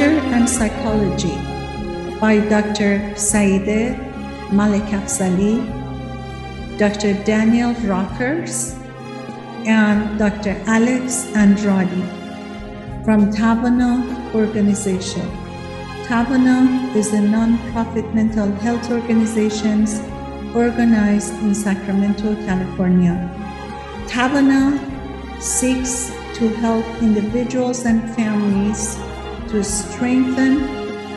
And Psychology by Dr. Saide Malik Afzali, Dr. Daniel Rockers, and Dr. Alex Andrade from Tavana Organization. Tavana is a non-profit mental health organization organized in Sacramento, California. Tavana seeks to help individuals and families to strengthen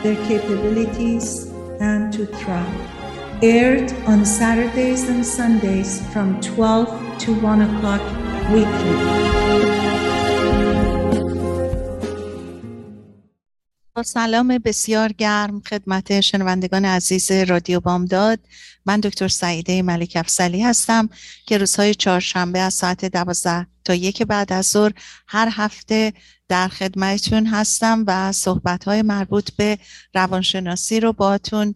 their capabilities and to thrive. Aired on Saturdays and Sundays from 12 to 1 o'clock weekly. با سلام بسیار گرم خدمت شنوندگان عزیز رادیو بامداد من دکتر سعیده ملک افسلی هستم که روزهای چهارشنبه از ساعت دوازده تا یک بعد از ظهر هر هفته در خدمتتون هستم و صحبت های مربوط به روانشناسی رو باتون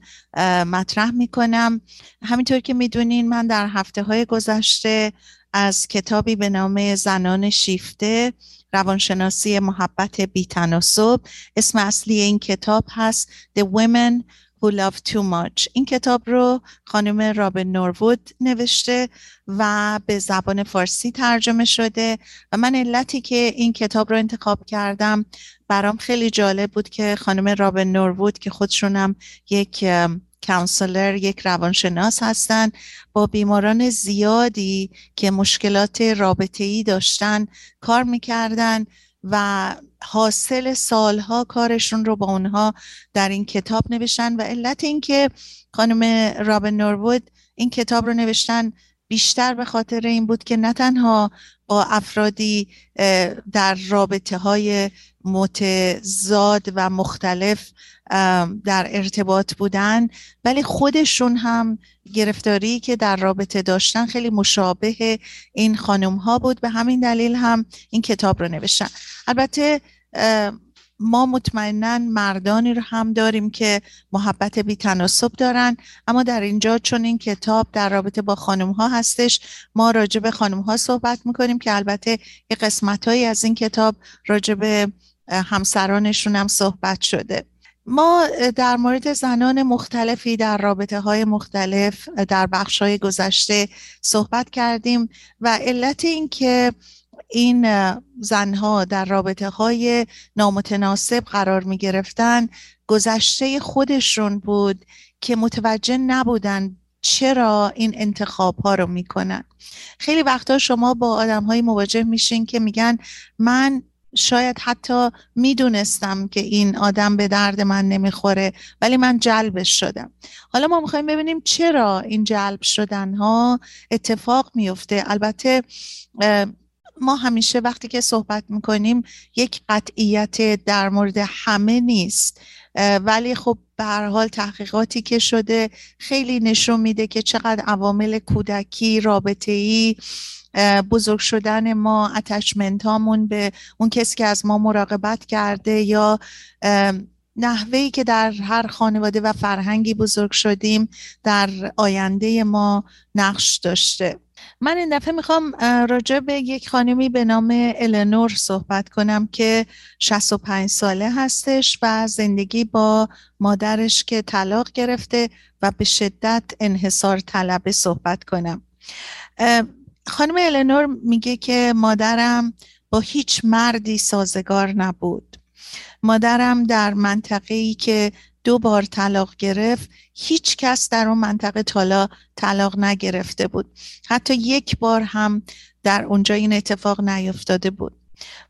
مطرح می‌کنم. همینطور که می‌دونین من در هفته های گذشته از کتابی به نام زنان شیفته روانشناسی محبت بیتناسب اسم اصلی این کتاب هست The Women Who Love Too Much. این کتاب رو خانم رابن نوروود نوشته و به زبان فارسی ترجمه شده و من علتی که این کتاب رو انتخاب کردم برام خیلی جالب بود که خانم رابن نوروود که خودشونم یک کانسلر یک روانشناس هستند با بیماران زیادی که مشکلات رابطه ای داشتن کار می‌کردن و حاصل سالها کارشون رو با اونها در این کتاب نوشتن و علت اینکه خانم رابن نوروود این کتاب رو نوشتن بیشتر به خاطر این بود که نه تنها با افرادی در رابطه های متضاد و مختلف در ارتباط بودن ولی خودشون هم گرفتاری که در رابطه داشتن خیلی مشابه این خانم ها بود. به همین دلیل هم این کتاب رو نوشتن. البته ما مطمئنا مردانی رو هم داریم که محبت بی تناسب دارن اما در اینجا چون این کتاب در رابطه با خانم ها هستش ما راجع به خانم ها صحبت می‌کنیم که البته یه قسمت هایی از این کتاب راجع به همسرانشون هم صحبت شده. ما در مورد زنان مختلفی در رابطه های مختلف در بخش های گذشته صحبت کردیم و علت این که این زنها در رابطه های نامتناسب قرار می گرفتن گذشته خودشون بود که متوجه نبودن چرا این انتخاب ها رو می‌کنن. خیلی وقتا شما با آدم های مواجه میشین که میگن من شاید حتی می‌دونستم که این آدم به درد من نمی‌خوره ولی من جلبش شدم. حالا ما می‌خوایم ببینیم چرا این جلب شدن ها اتفاق میفته البته ما همیشه وقتی که صحبت می‌کنیم یک قطعیت در مورد همه نیست. ولی خب به هر حال تحقیقاتی که شده خیلی نشون میده که چقدر عوامل کودکی رابطه ای بزرگ شدن ما اتچمنت هامون به اون کسی که از ما مراقبت کرده یا نحوهی که در هر خانواده و فرهنگی بزرگ شدیم در آینده ما نقش داشته. من این دفعه می‌خوام راجع به یک خانمی به نام النور صحبت کنم که 65 ساله هستش و زندگی با مادرش که طلاق گرفته و به شدت انحصار طلبه صحبت کنم. خانم النور میگه که مادرم با هیچ مردی سازگار نبود. مادرم در منطقه ای که دو بار طلاق گرفت هیچ کس در اون منطقه تالا طلاق نگرفته بود. حتی یک بار هم در اونجا این اتفاق نیفتاده بود.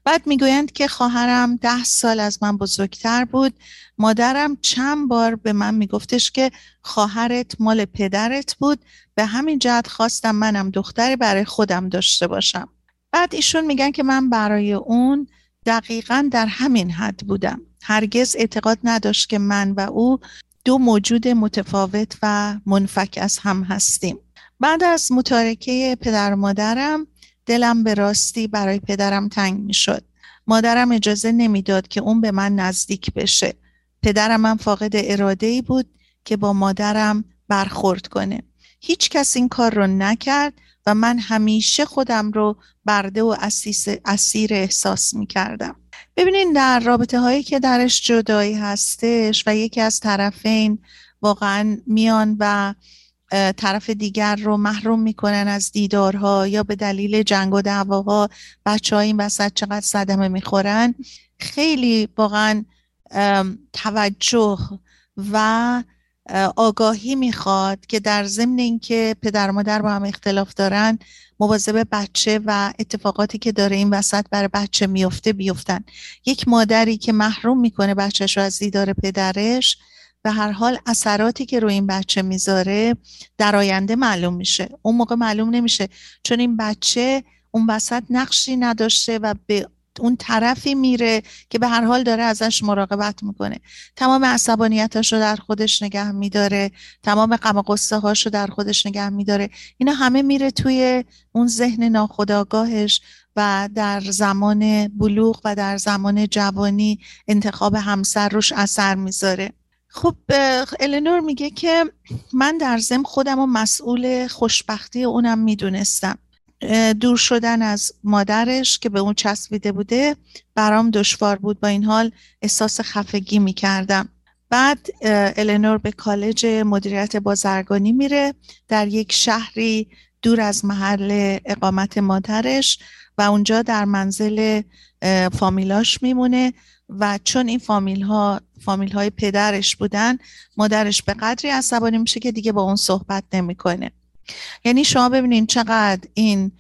بعد می‌گویند که خواهرم ده سال از من بزرگتر بود مادرم چند بار به من میگفتش که خواهرت مال پدرت بود به همین جهت خواستم منم دختری برای خودم داشته باشم بعد ایشون میگن که من برای اون دقیقا در همین حد بودم هرگز اعتقاد نداشت که من و او دو موجود متفاوت و منفک از هم هستیم بعد از متارکه پدر و مادرم دلم به راستی برای پدرم تنگ می شد. مادرم اجازه نمی‌داد که اون به من نزدیک بشه. پدرم من فاقد اراده ای بود که با مادرم برخورد کنه. هیچ کس این کار رو نکرد و من همیشه خودم رو برده و اسیر احساس می کردم. ببینین در رابطه هایی که درش جدایی هستش و یکی از طرفین واقعا میان و طرف دیگر رو محروم می‌کنن از دیدارها یا به دلیل جنگ و دعواها بچه های این وسط چقدر صدمه می‌خورن خیلی واقعا توجه و آگاهی می‌خواد که در ضمن اینکه پدر مادر با هم اختلاف دارن مواظب بچه و اتفاقاتی که داره این وسط برای بچه میفته بیفتن. یک مادری که محروم می‌کنه بچهش رو از دیدار پدرش به هر حال اثراتی که روی این بچه می‌ذاره در آینده معلوم میشه. اون موقع معلوم نمیشه چون این بچه اون وسط نقشی نداشته و به اون طرفی میره که به هر حال داره ازش مراقبت می‌کنه. تمام عصبانیتش رو در خودش نگه میداره. تمام غم قصه هاش رو در خودش نگه میداره. اینا همه میره توی اون ذهن ناخودآگاهش و در زمان بلوغ و در زمان جوانی انتخاب همسر روش اثر می‌ذاره. خب النور میگه که من در زم خودم و مسئول خوشبختی اونم می‌دونستم. دور شدن از مادرش که به اون چسبیده بوده برام دشوار بود. با این حال احساس خفگی می‌کردم. بعد النور به کالج مدیریت بازرگانی میره. در یک شهری دور از محل اقامت مادرش و اونجا در منزل فامیلاش میمونه و چون این فامیل ها فامیل های پدرش بودن مادرش به قدری عصبانی میشه که دیگه با اون صحبت نمی‌کنه. یعنی شما ببینید چقدر این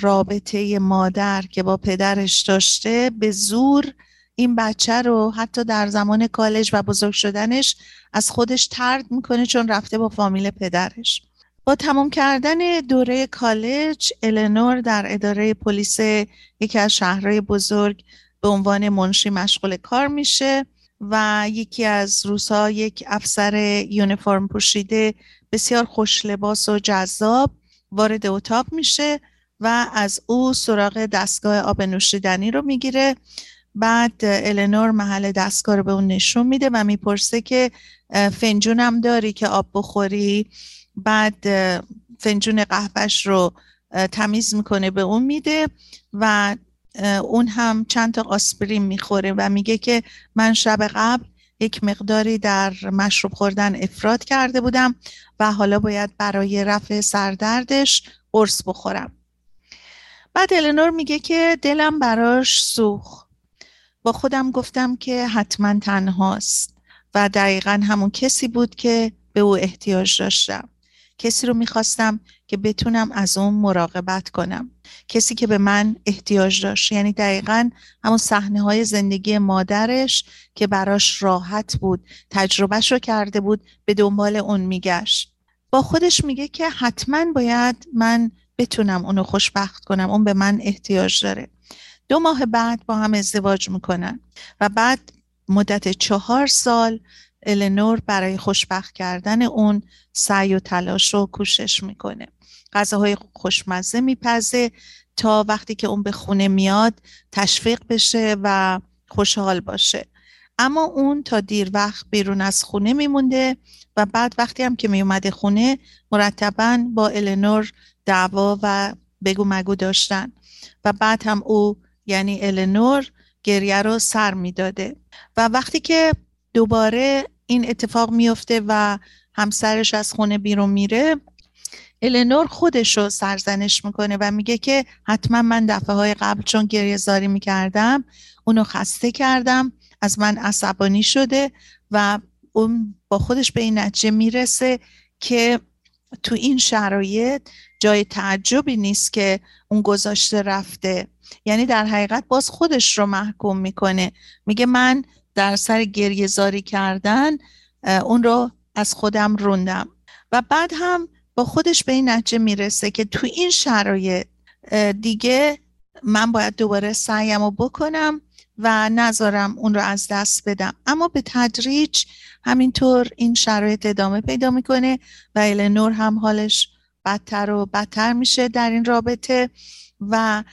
رابطه مادر که با پدرش داشته به زور این بچه رو حتی در زمان کالج و بزرگ شدنش از خودش ترد می‌کنه چون رفته با فامیل پدرش. با تمام کردن دوره کالج النور در اداره پلیس یکی از شهرهای بزرگ به عنوان منشی مشغول کار میشه و یکی از روزها یک افسر یونیفرم پوشیده بسیار خوش لباس و جذاب وارد اتاق میشه و از او سراغ دستگاه آب نوشیدنی رو می‌گیره. بعد النور محل دستگاه رو به اون نشون میده و می‌پرسه که فنجونم داری که آب بخوری؟ بعد فنجون قهوهش رو تمیز می‌کنه به اون میده و اون هم چند تا آسپرین می‌خوره و میگه که من شب قبل یک مقداری در مشروب خوردن افراد کرده بودم و حالا باید برای رفع سردردش قرص بخورم. بعد النور میگه که دلم براش سوخ با خودم گفتم که حتما تنهاست و دقیقا همون کسی بود که به او احتیاج داشتم. کسی رو می‌خواستم که بتونم از اون مراقبت کنم. کسی که به من احتیاج داشت. یعنی دقیقا همون صحنه های زندگی مادرش که براش راحت بود تجربهش رو کرده بود به دنبال اون میگشت. با خودش میگه که حتما باید من بتونم اونو خوشبخت کنم. اون به من احتیاج داره. دو ماه بعد با هم ازدواج می‌کنن و بعد مدت چهار سال النور برای خوشبخت کردن اون سعی و تلاش و کوشش می‌کنه. غذاهای خوشمزه میپزه تا وقتی که اون به خونه میاد تشویق بشه و خوشحال باشه. اما اون تا دیر وقت بیرون از خونه میمونده و بعد وقتی هم که میومده خونه مرتبا با النور دعوا و بگو مگو داشتن و بعد هم او یعنی النور گریه رو سر می‌داده. و وقتی که دوباره این اتفاق میفته و همسرش از خونه بیرون میره. النور خودش رو سرزنش می‌کنه و میگه که حتما من دفعه های قبل چون گریه زاری می‌کردم اونو خسته کردم از من عصبانی شده و اون با خودش به این نتیجه می‌رسه که تو این شرایط جای تعجبی نیست که اون گذاشته رفته. یعنی در حقیقت باز خودش رو محکوم می‌کنه. میگه من در سر گریه زاری کردن اون رو از خودم روندم. و بعد هم با خودش به این نتیجه می‌رسه که تو این شرایط دیگه من باید دوباره سعیم رو بکنم و نذارم اون رو از دست بدم. اما به تدریج همینطور این شرایط ادامه پیدا می‌کنه و النور هم حالش بدتر و بدتر میشه در این رابطه و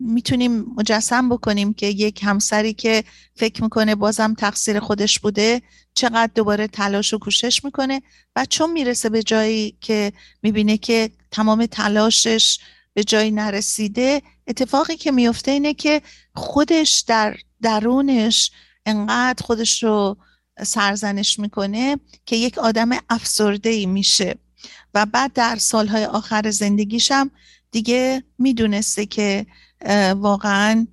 می‌تونیم مجسم بکنیم که یک همسری که فکر می‌کنه بازم تقصیر خودش بوده چقدر دوباره تلاش و کوشش می‌کنه و چون می‌رسه به جایی که می‌بینه که تمام تلاشش به جای نرسیده اتفاقی که میفته اینه که خودش در درونش انقدر خودش رو سرزنش می‌کنه که یک آدم افسرده ای میشه و بعد در سالهای آخر زندگیشم دیگه می‌دونسته که واقعا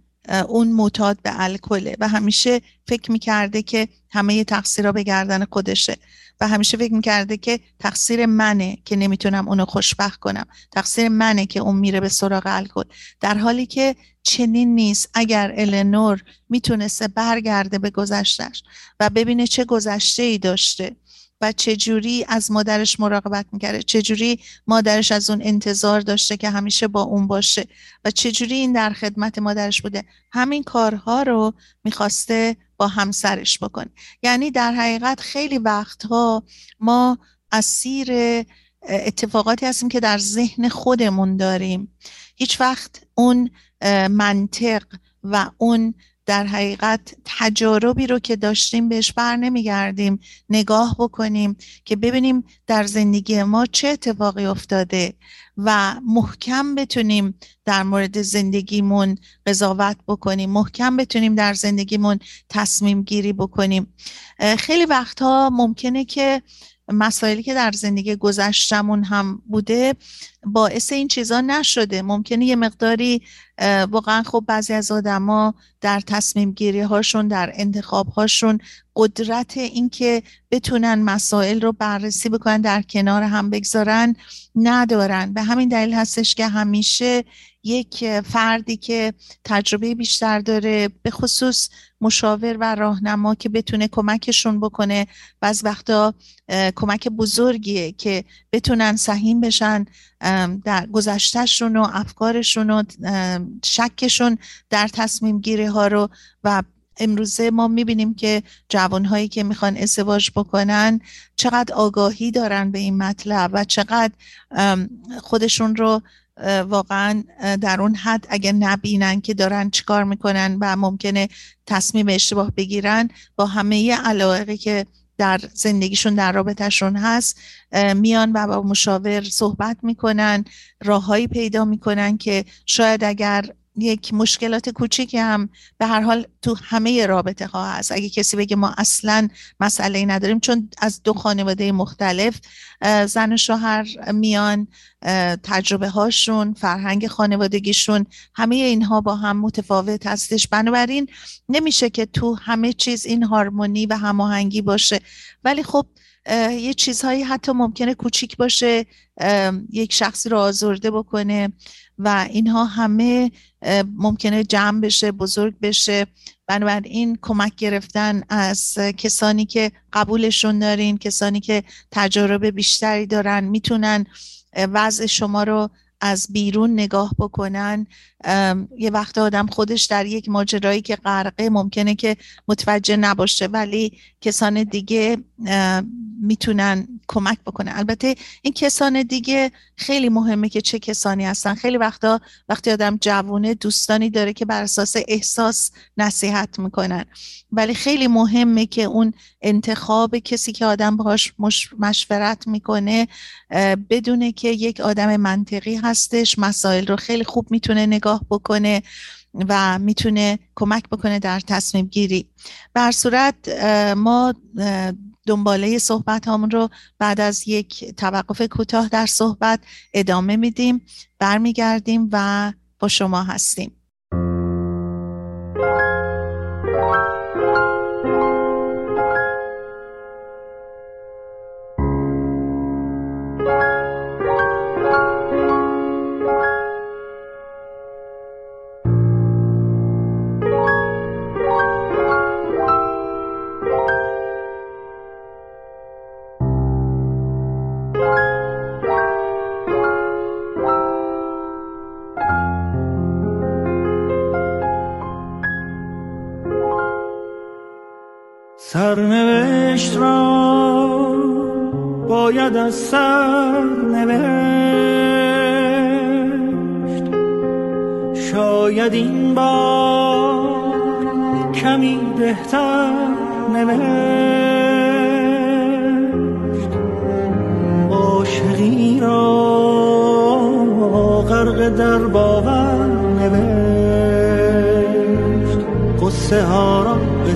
اون معتاد به الکله و همیشه فکر می‌کرده که همه تقصیرها به گردن خودشه و همیشه فکر می‌کرده که تقصیر منه که نمی‌تونم اونو خوشبخت کنم. تقصیر منه که اون میره به سراغ الکل. در حالی که چنین نیست. اگر النور می‌تونسته برگرده به گذشتش و ببینه چه گذشته ای داشته و چجوری از مادرش مراقبت می‌کرده؟ چجوری مادرش از اون انتظار داشته که همیشه با اون باشه؟ و چجوری این در خدمت مادرش بوده؟ همین کارها رو می‌خواسته با همسرش بکنه. یعنی در حقیقت خیلی وقتها ما اسیر اتفاقاتی هستیم که در ذهن خودمون داریم. هیچ وقت اون منطق و اون در حقیقت تجاربی رو که داشتیم بهش بر نمیگردیم. نگاه بکنیم که ببینیم در زندگی ما چه اتفاقی افتاده و محکم بتونیم در مورد زندگیمون قضاوت بکنیم. محکم بتونیم در زندگیمون تصمیم گیری بکنیم. خیلی وقتها ممکنه که مسائلی که در زندگی گذشتمون هم بوده باعث این چیزا نشده. ممکنه یه مقداری واقعا خب بعضی از آدما در تصمیم گیری هاشون در انتخاب هاشون قدرت اینکه بتونن مسائل رو بررسی بکنن در کنار هم بگذارن ندارن. به همین دلیل هستش که همیشه یک فردی که تجربه بیشتر داره به خصوص مشاور و راهنما که بتونه کمکشون بکنه از وقتا کمک بزرگیه که بتونن سهیم بشن در گذشتهشون و افکارشون و شکشون در تصمیم گیری ها رو. و امروزه ما می‌بینیم که جوانهایی که می‌خوان ازدواج بکنن چقدر آگاهی دارن به این مطلب و چقدر خودشون رو واقعا در اون حد اگه نبینن که دارن چیکار می‌کنن و ممکنه تصمیم اشتباه بگیرن با همه علاقه که در زندگیشون در رابطهشون هست میان و با مشاور صحبت می‌کنن راههایی پیدا می‌کنن که شاید اگر یک مشکلات کوچیکی هم به هر حال تو همه رابطه ها هست. اگه کسی بگه ما اصلا مسئله نداریم چون از دو خانواده مختلف زن و شوهر میان تجربه هاشون فرهنگ خانوادگیشون همه اینها با هم متفاوت هستش. بنابراین نمیشه که تو همه چیز این هارمونی و هماهنگی باشه. ولی خب یه چیزهایی حتی ممکنه کوچیک باشه یک شخصی رو آزرده بکنه. و اینها همه ممکنه جمع بشه بزرگ بشه. بنابراین کمک گرفتن از کسانی که قبولشون دارین کسانی که تجربه بیشتری دارن می‌تونن وضع شما رو از بیرون نگاه بکنن. یه وقت آدم خودش در یک ماجرایی که غرقه ممکنه که متوجه نباشه ولی کسان دیگه می‌تونن کمک بکنن. البته این کسان دیگه خیلی مهمه که چه کسانی هستن. خیلی وقتا وقتی آدم جوونه دوستانی داره که بر اساس احساس نصیحت می‌کنن. ولی خیلی مهمه که اون انتخاب کسی که آدم باهاش مشورت می‌کنه بدونه که یک آدم منطقی هستش مسائل رو خیلی خوب می‌تونه نگاه بکنه و می‌تونه کمک بکنه در تصمیم گیری. بر صورت ما دنباله صحبت همون رو بعد از یک توقف کوتاه در صحبت ادامه میدیم برمیگردیم و با شما هستیم. سر نوشت شاید این بار کمی بهتر نوشت. عاشقی را غرق در باور نوشت. قصه ها را به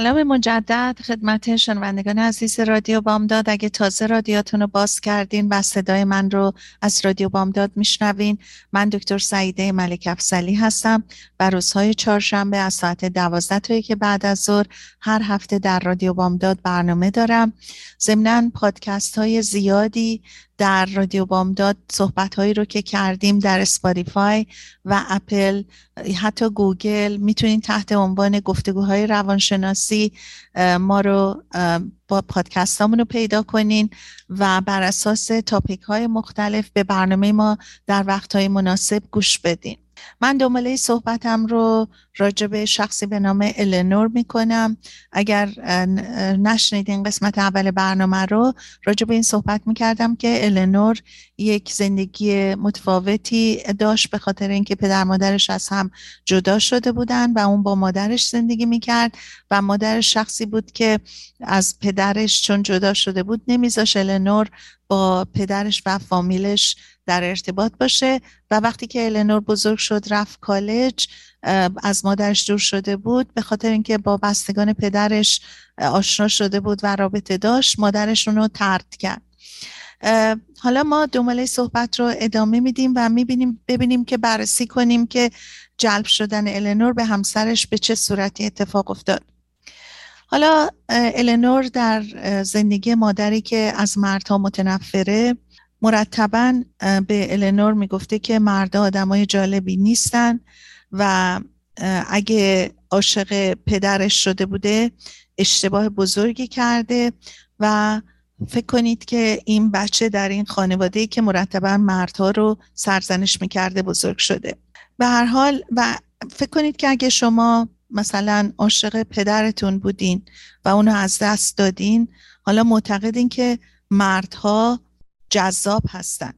سلام مجدد خدمت شنوندگان عزیز رادیو بامداد. اگه تازه رادیاتون رو باز کردین و صدای من رو از رادیو بامداد میشنوین من دکتر سعیده ملک افضلی هستم. و روزهای چهارشنبه از ساعت دوازده تا که بعد از ظهر هر هفته در رادیو بامداد برنامه دارم. ضمنا پادکست های زیادی در رادیو بامداد صحبت هایی رو که کردیم در Spotify و اپل حتی گوگل می‌تونید تحت عنوان گفتگوهای روانشناسی ما رو با پادکست رو پیدا کنین و بر اساس تاپیک های مختلف به برنامه ما در وقت های مناسب گوش بدین. من دنباله صحبتم رو راجع به شخصی به نام النور می‌کنم. اگر نشنیدین قسمت اول برنامه رو راجع به این صحبت می‌کردم که النور یک زندگی متفاوتی داشت به خاطر اینکه پدر مادرش از هم جدا شده بودن و اون با مادرش زندگی می‌کرد و مادرش شخصی بود که از پدرش چون جدا شده بود نمیذاش النور با پدرش و فامیلش در ارتباط باشه و وقتی که النور بزرگ شد رفت کالج از مادرش دور شده بود. به خاطر اینکه با بستگان پدرش آشنا شده بود و رابطه داشت مادرش اونو ترد کرد. حالا ما دنباله صحبت رو ادامه میدیم و می‌بینیم ببینیم که بررسی کنیم که جلب شدن النور به همسرش به چه صورتی اتفاق افتاد. حالا النور در زندگی مادری که از مردها متنفره مرتبا به النور می‌گفته که مردا آدمای جالبی نیستن و اگه عاشق پدرش شده بوده اشتباه بزرگی کرده و فکر کنید که این بچه در این خانواده که مرتبا مردها رو سرزنش می‌کرده بزرگ شده. به هر حال و فکر کنید که اگه شما مثلا عاشق پدرتون بودین و اونو از دست دادین حالا معتقدین که مردها جذاب هستن.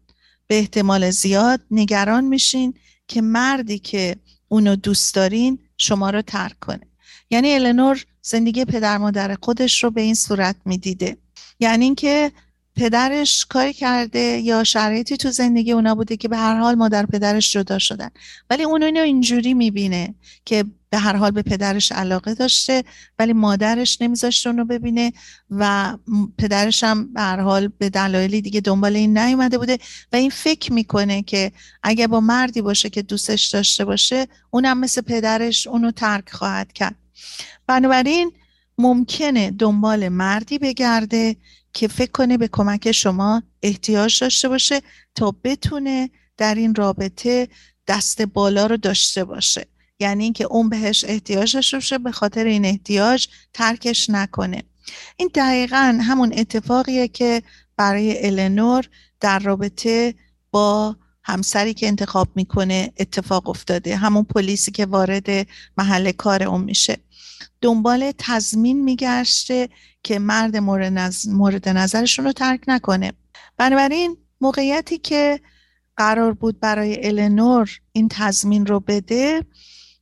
به احتمال زیاد نگران میشین که مردی که اونو دوست دارین شما رو ترک کنه. یعنی النور زندگی پدر مادر خودش رو به این صورت می‌دیده. یعنی اینکه پدرش کاری کرده یا شرایطی تو زندگی اونا بوده که به هر حال مادر پدرش جدا شدن. ولی اون اینو اینجوری می‌بینه که به هر حال به پدرش علاقه داشته ولی مادرش نمیذاشته اونو ببینه و پدرش هم به هر حال به دلایلی دیگه دنبال این نیومده بوده و این فکر می‌کنه که اگه با مردی باشه که دوستش داشته باشه اونم مثل پدرش اونو ترک خواهد کرد. بنابراین ممکنه دنبال مردی بگرده که فکر کنه به کمک شما احتیاج داشته باشه تا بتونه در این رابطه دست بالا رو داشته باشه. یعنی اینکه اون بهش احتیاج داشته باشه به خاطر این احتیاج ترکش نکنه. این دقیقا همون اتفاقیه که برای النور در رابطه با همسری که انتخاب می‌کنه اتفاق افتاده. همون پلیسی که وارد محل کار اون میشه. دنبال تضمین میگشته که مرد مورد, نظرشون رو ترک نکنه. بنابراین موقعیتی که قرار بود برای النور این تضمین رو بده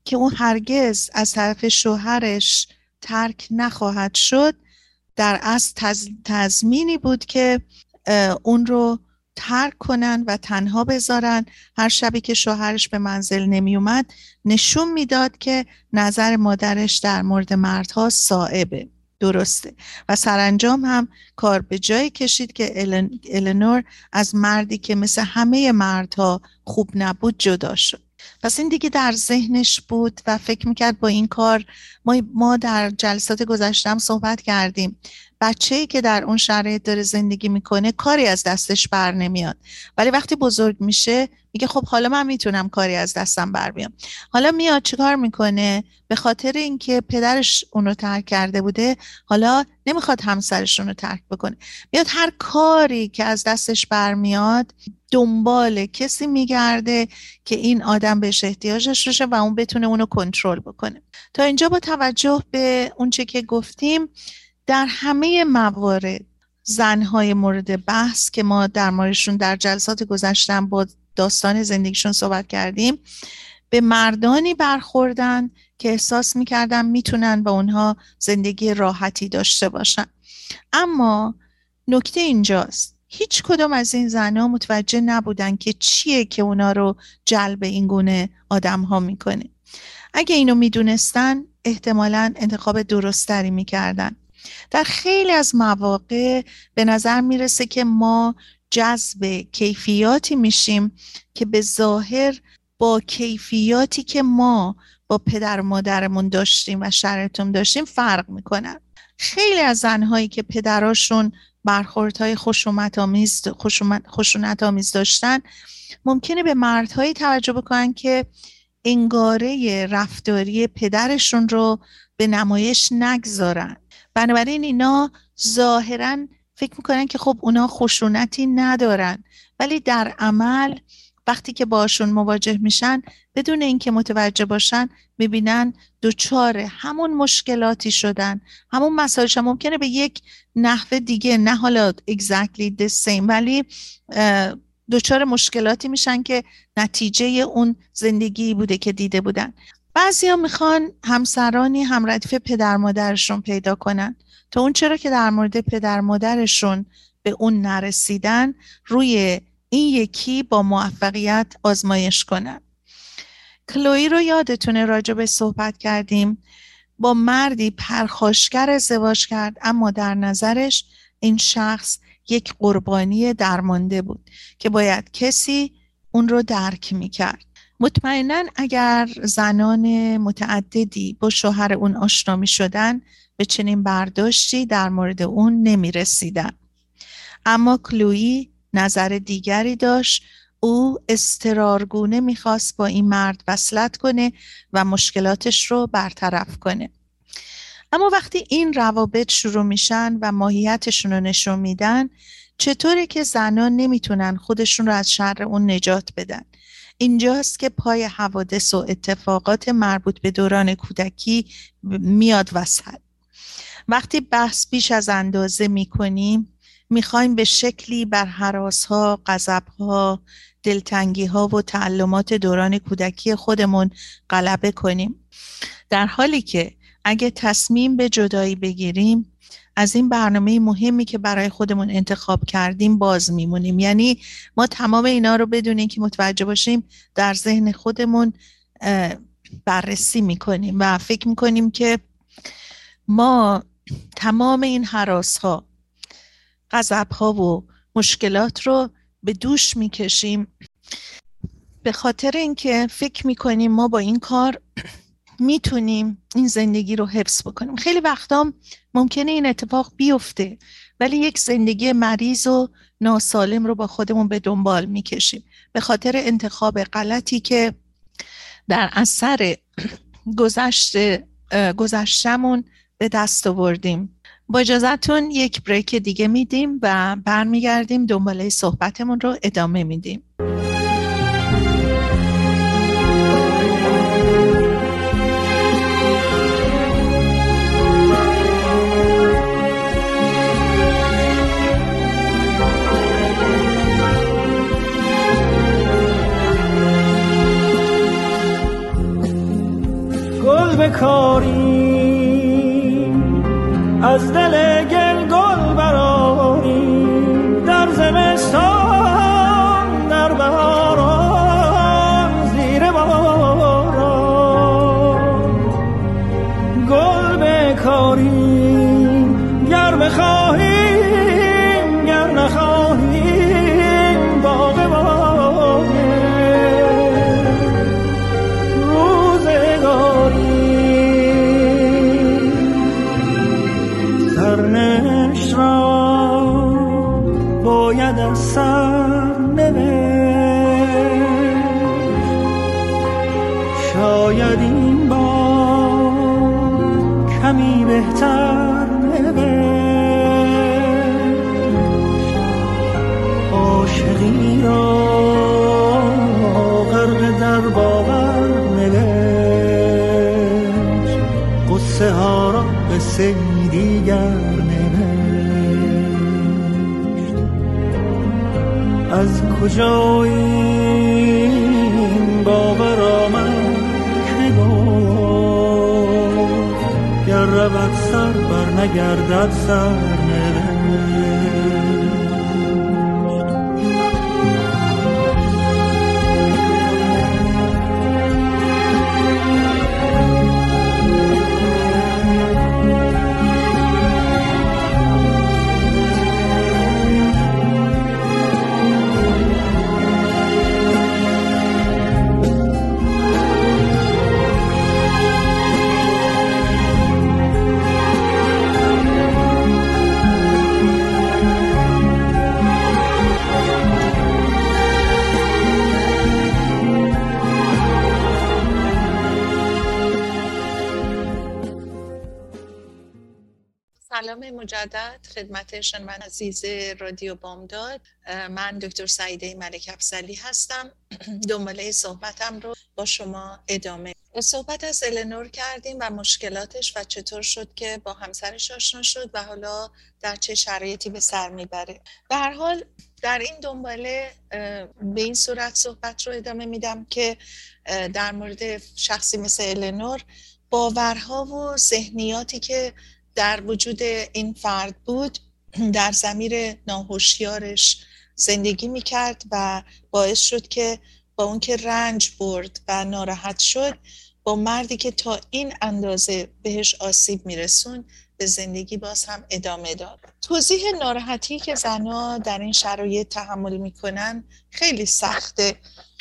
که اون هرگز از طرف شوهرش ترک نخواهد شد در از تضمینی بود که اون رو ترک کنن و تنها بذارن. هر شبی که شوهرش به منزل نمی اومد نشون می‌داد که نظر مادرش در مورد مردها صائبه. درسته. و سرانجام هم کار به جایی کشید که النور از مردی که مثل همه مردها خوب نبود جدا شد. پس این دیگه در ذهنش بود و فکر می‌کرد با این کار ما, ما در جلسات گذشتم صحبت کردیم. بچه که در اون شرایط داره زندگی می‌کنه کاری از دستش بر نمیاد. ولی وقتی بزرگ میشه میگه خب حالا من می‌تونم کاری از دستم بر بیام. حالا میاد چیکار می‌کنه؟ به خاطر اینکه پدرش اونو ترک کرده بوده حالا نمی‌خواد همسرش اونو ترک بکنه. میاد هر کاری که از دستش برمیاد دنبال کسی میگرده که این آدم بهش احتیاجش روشه و اون بتونه اونو کنترل بکنه. تا اینجا با توجه به اونچه که گفتیم در همه موارد زنهای مورد بحث که ما در موردشون در جلسات گذشتن با داستان زندگیشون صحبت کردیم به مردانی برخوردن که احساس می‌کردن می‌تونن با اونها زندگی راحتی داشته باشن. اما نکته اینجاست هیچ کدام از این زنها متوجه نبودن که چیه که اونا رو جلب این گونه آدم ها می‌کنه. اگه اینو می‌دونستن احتمالا انتخاب درستری می‌کردن. در خیلی از مواقع به نظر می‌رسه که ما جذب کیفیاتی میشیم که به ظاهر با کیفیاتی که ما با پدر و مادرمون داشتیم و شرطم داشتیم فرق می‌کنن. خیلی از زنهایی که پدراشون برخوردهای خشونت آمیز خشونت آمیز داشتن ممکنه به مردهایی توجه بکنن که انگاره رفتاری پدرشون رو به نمایش نگذارن. بنابراین اینا ظاهرا فکر می‌کنن که خب اونا خشونتی ندارن. ولی در عمل وقتی که باشون مواجه میشن بدون اینکه متوجه باشن می‌بینن دچار همون مشکلاتی شدن. همون مسائلش ممکنه به یک نحوه دیگه نه حالا exactly the same ولی دچار مشکلاتی میشن که نتیجه اون زندگی بوده که دیده بودن. بعضی ها می‌خوان همسرانی همردیف پدر مادرشون پیدا کنن. تا اون چرا که در مورد پدر مادرشون به اون نرسیدن روی این یکی با موفقیت آزمایش کنن. کلوی رو یادتونه راجع به صحبت کردیم. با مردی پرخاشگر ازدواج کرد اما در نظرش این شخص یک قربانی درمانده بود که باید کسی اون رو درک می‌کرد. مطمئنا اگر زنان متعددی با شوهر اون آشنا می شدن به چنین برداشتی در مورد اون نمی رسیدن. اما کلویی نظر دیگری داشت. او استرارگونه می‌خواست با این مرد وصلت کنه و مشکلاتش رو برطرف کنه. اما وقتی این روابط شروع میشن و ماهیتشون رو نشون میدن چطوره که زنان نمی‌تونن خودشون رو از شر اون نجات بدن؟ اینجاست که پای حوادث و اتفاقات مربوط به دوران کودکی میاد وسط. وقتی بحث بیش از اندازه می‌کنیم می‌خوایم به شکلی بر حراس ها، غضب ها، دلتنگی ها و تعلمات دوران کودکی خودمون غلبه کنیم. در حالی که اگه تصمیم به جدایی بگیریم از این برنامه مهمی که برای خودمون انتخاب کردیم باز میمونیم. یعنی ما تمام اینا رو بدونیم که متوجه باشیم در ذهن خودمون بررسی می‌کنیم و فکر می‌کنیم که ما تمام این حراس ها غضب ها و مشکلات رو به دوش می‌کشیم. به خاطر اینکه فکر می‌کنیم ما با این کار می‌تونیم این زندگی رو حفظ بکنیم. خیلی وقتا ممکنه این اتفاق بیفته ولی یک زندگی مریض و ناسالم رو با خودمون به دنبال می‌کشیم. به خاطر انتخاب غلطی که در اثر گذشت گذشتمون به دست آوردیم. با اجازتون یک بریک دیگه میدیم و برمیگردیم دنباله صحبتمون رو ادامه میدیم. گل بکاری از دل از کجا این باور آمد که گفت گر رود سر بر نگردد سر. سلام مجدد خدمت شنوندگان عزیز رادیو بامداد. من دکتر سعیده ملک افزلی هستم. دنباله صحبتم رو با شما ادامه صحبت از النور کردیم و مشکلاتش و چطور شد که با همسرش آشنا شد و حالا در چه شرایطی به سر می‌بره. به هر حال در این دنباله به این صورت صحبت رو ادامه میدم که در مورد شخصی مثل النور باورها و ذهنیاتی که در وجود این فرد بود در زمیر ناهوشیارش زندگی می‌کرد و باعث شد که با اون که رنج برد و ناراحت شد با مردی که تا این اندازه بهش آسیب میرسون به زندگی باز هم ادامه داد. توضیح ناراحتی که زنها در این شرایط تحمل می‌کنن خیلی سخته.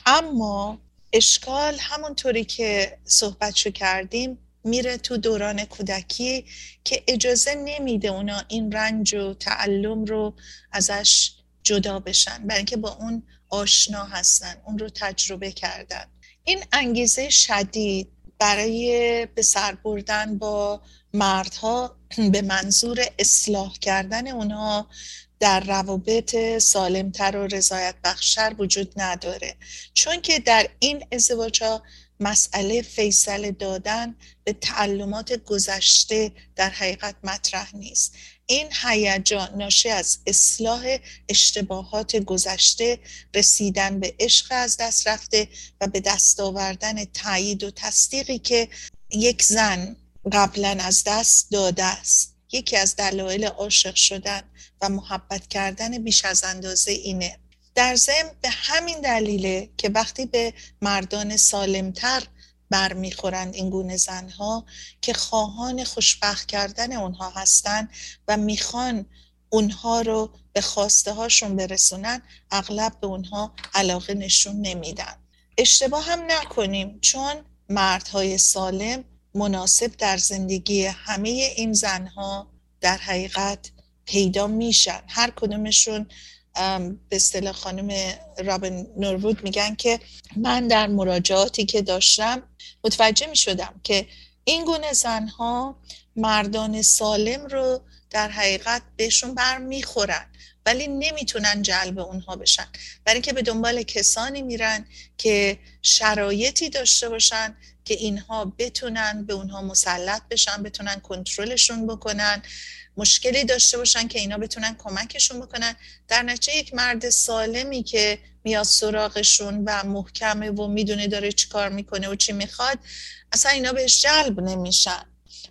اما اشکال همونطوری که صحبتشو کردیم میره تو دوران کودکی که اجازه نمیده اونا این رنج و تعلم رو ازش جدا بشن برای اینکه با اون آشنا هستن اون رو تجربه کردن. این انگیزه شدید برای به سر بردن با مردها به منظور اصلاح کردن اونها در روابط سالمتر و رضایت بخشتر وجود نداره. چون که در این ازدواج ها مسئله فیصل دادن به تعلمات گذشته در حقیقت مطرح نیست. این هیجان ناشی از اصلاح اشتباهات گذشته رسیدن به عشق از دست رفته و به دست آوردن تایید و تصدیقی که یک زن قبلا از دست داده است. یکی از دلایل عاشق شدن و محبت کردن بیش از اندازه اینه. در ضمن به همین دلیله که وقتی به مردان سالمتر برمیخورند این گونه زنها که خواهان خوشبخت کردن اونها هستند و می‌خوان اونها رو به خواسته هاشون برسونن اغلب به اونها علاقه نشون نمیدن. اشتباه هم نکنیم چون مردهای سالم مناسب در زندگی همه این زنها در حقیقت پیدا میشن. هر کدومشون به اصطلاح خانم رابن نوروود میگن که من در مراجعاتی که داشتم متوجه می شدم که این گونه زنها مردان سالم رو در حقیقت بهشون بر می‌خورن ولی نمی‌تونن جلب اونها بشن. برای اینکه به دنبال کسانی میرن که شرایطی داشته باشن که اینها بتونن به اونها مسلط بشن بتونن کنترلشون بکنن. مشکلی داشته باشن که اینا بتونن کمکشون بکنن. در نتیجه یک مرد سالمی که میاد سراغشون و محکمه و می‌دونه داره چی کار می‌کنه و چی می‌خواد اصلا اینا بهش جلب نمیشن.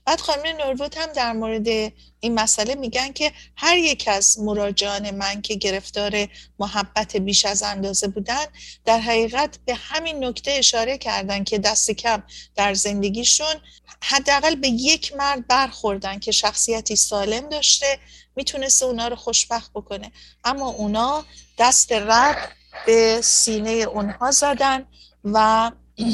بعد خانم نوروود هم در مورد این مسئله میگن که هر یک از مراجعان من که گرفتار محبت بیش از اندازه بودن در حقیقت به همین نکته اشاره کردن که دست کم در زندگیشون حداقل به یک مرد برخوردن که شخصیتی سالم داشته می‌تونسته اونا رو خوشبخت بکنه. اما اونا دست رد به سینه اونها زدن و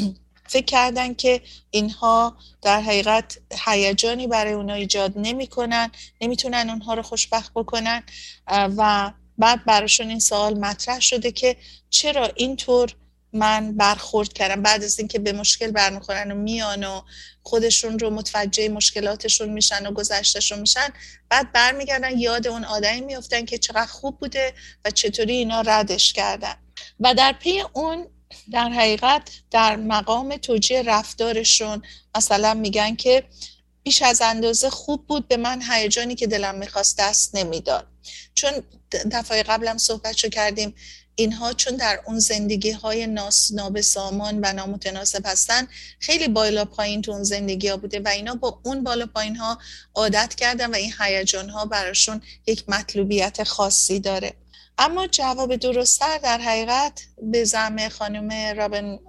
فکر کردن که اینها در حقیقت هیجانی برای اونها ایجاد نمی‌کنن نمی‌تونن اونها رو خوشبخت بکنن. و بعد براشون این سوال مطرح شده که چرا اینطور من برخورد کردم. بعد از اینکه به مشکل برمیخورن و میان و خودشون رو متوجه مشکلاتشون میشن و گذشتهشون میشن بعد برمیگردن یاد اون آدمی میفتن که چقدر خوب بوده و چطوری اینا ردش کردن. و در پی اون در حقیقت در مقام توجیه رفتارشون مثلا میگن که بیش از اندازه خوب بود به من هیجانی که دلم می‌خواست دست نمی‌داد. چون دفعه قبلم صحبت شو کردیم اینها چون در اون زندگی های ناس نابسامان و نامتناسب هستن خیلی بالا پایین تو اون زندگی ها بوده و اینا با اون بالا پایین ها عادت کردن و این هیجان ها براشون یک مطلوبیت خاصی داره. اما جواب درستتر در حقیقت به زعم خانم رابن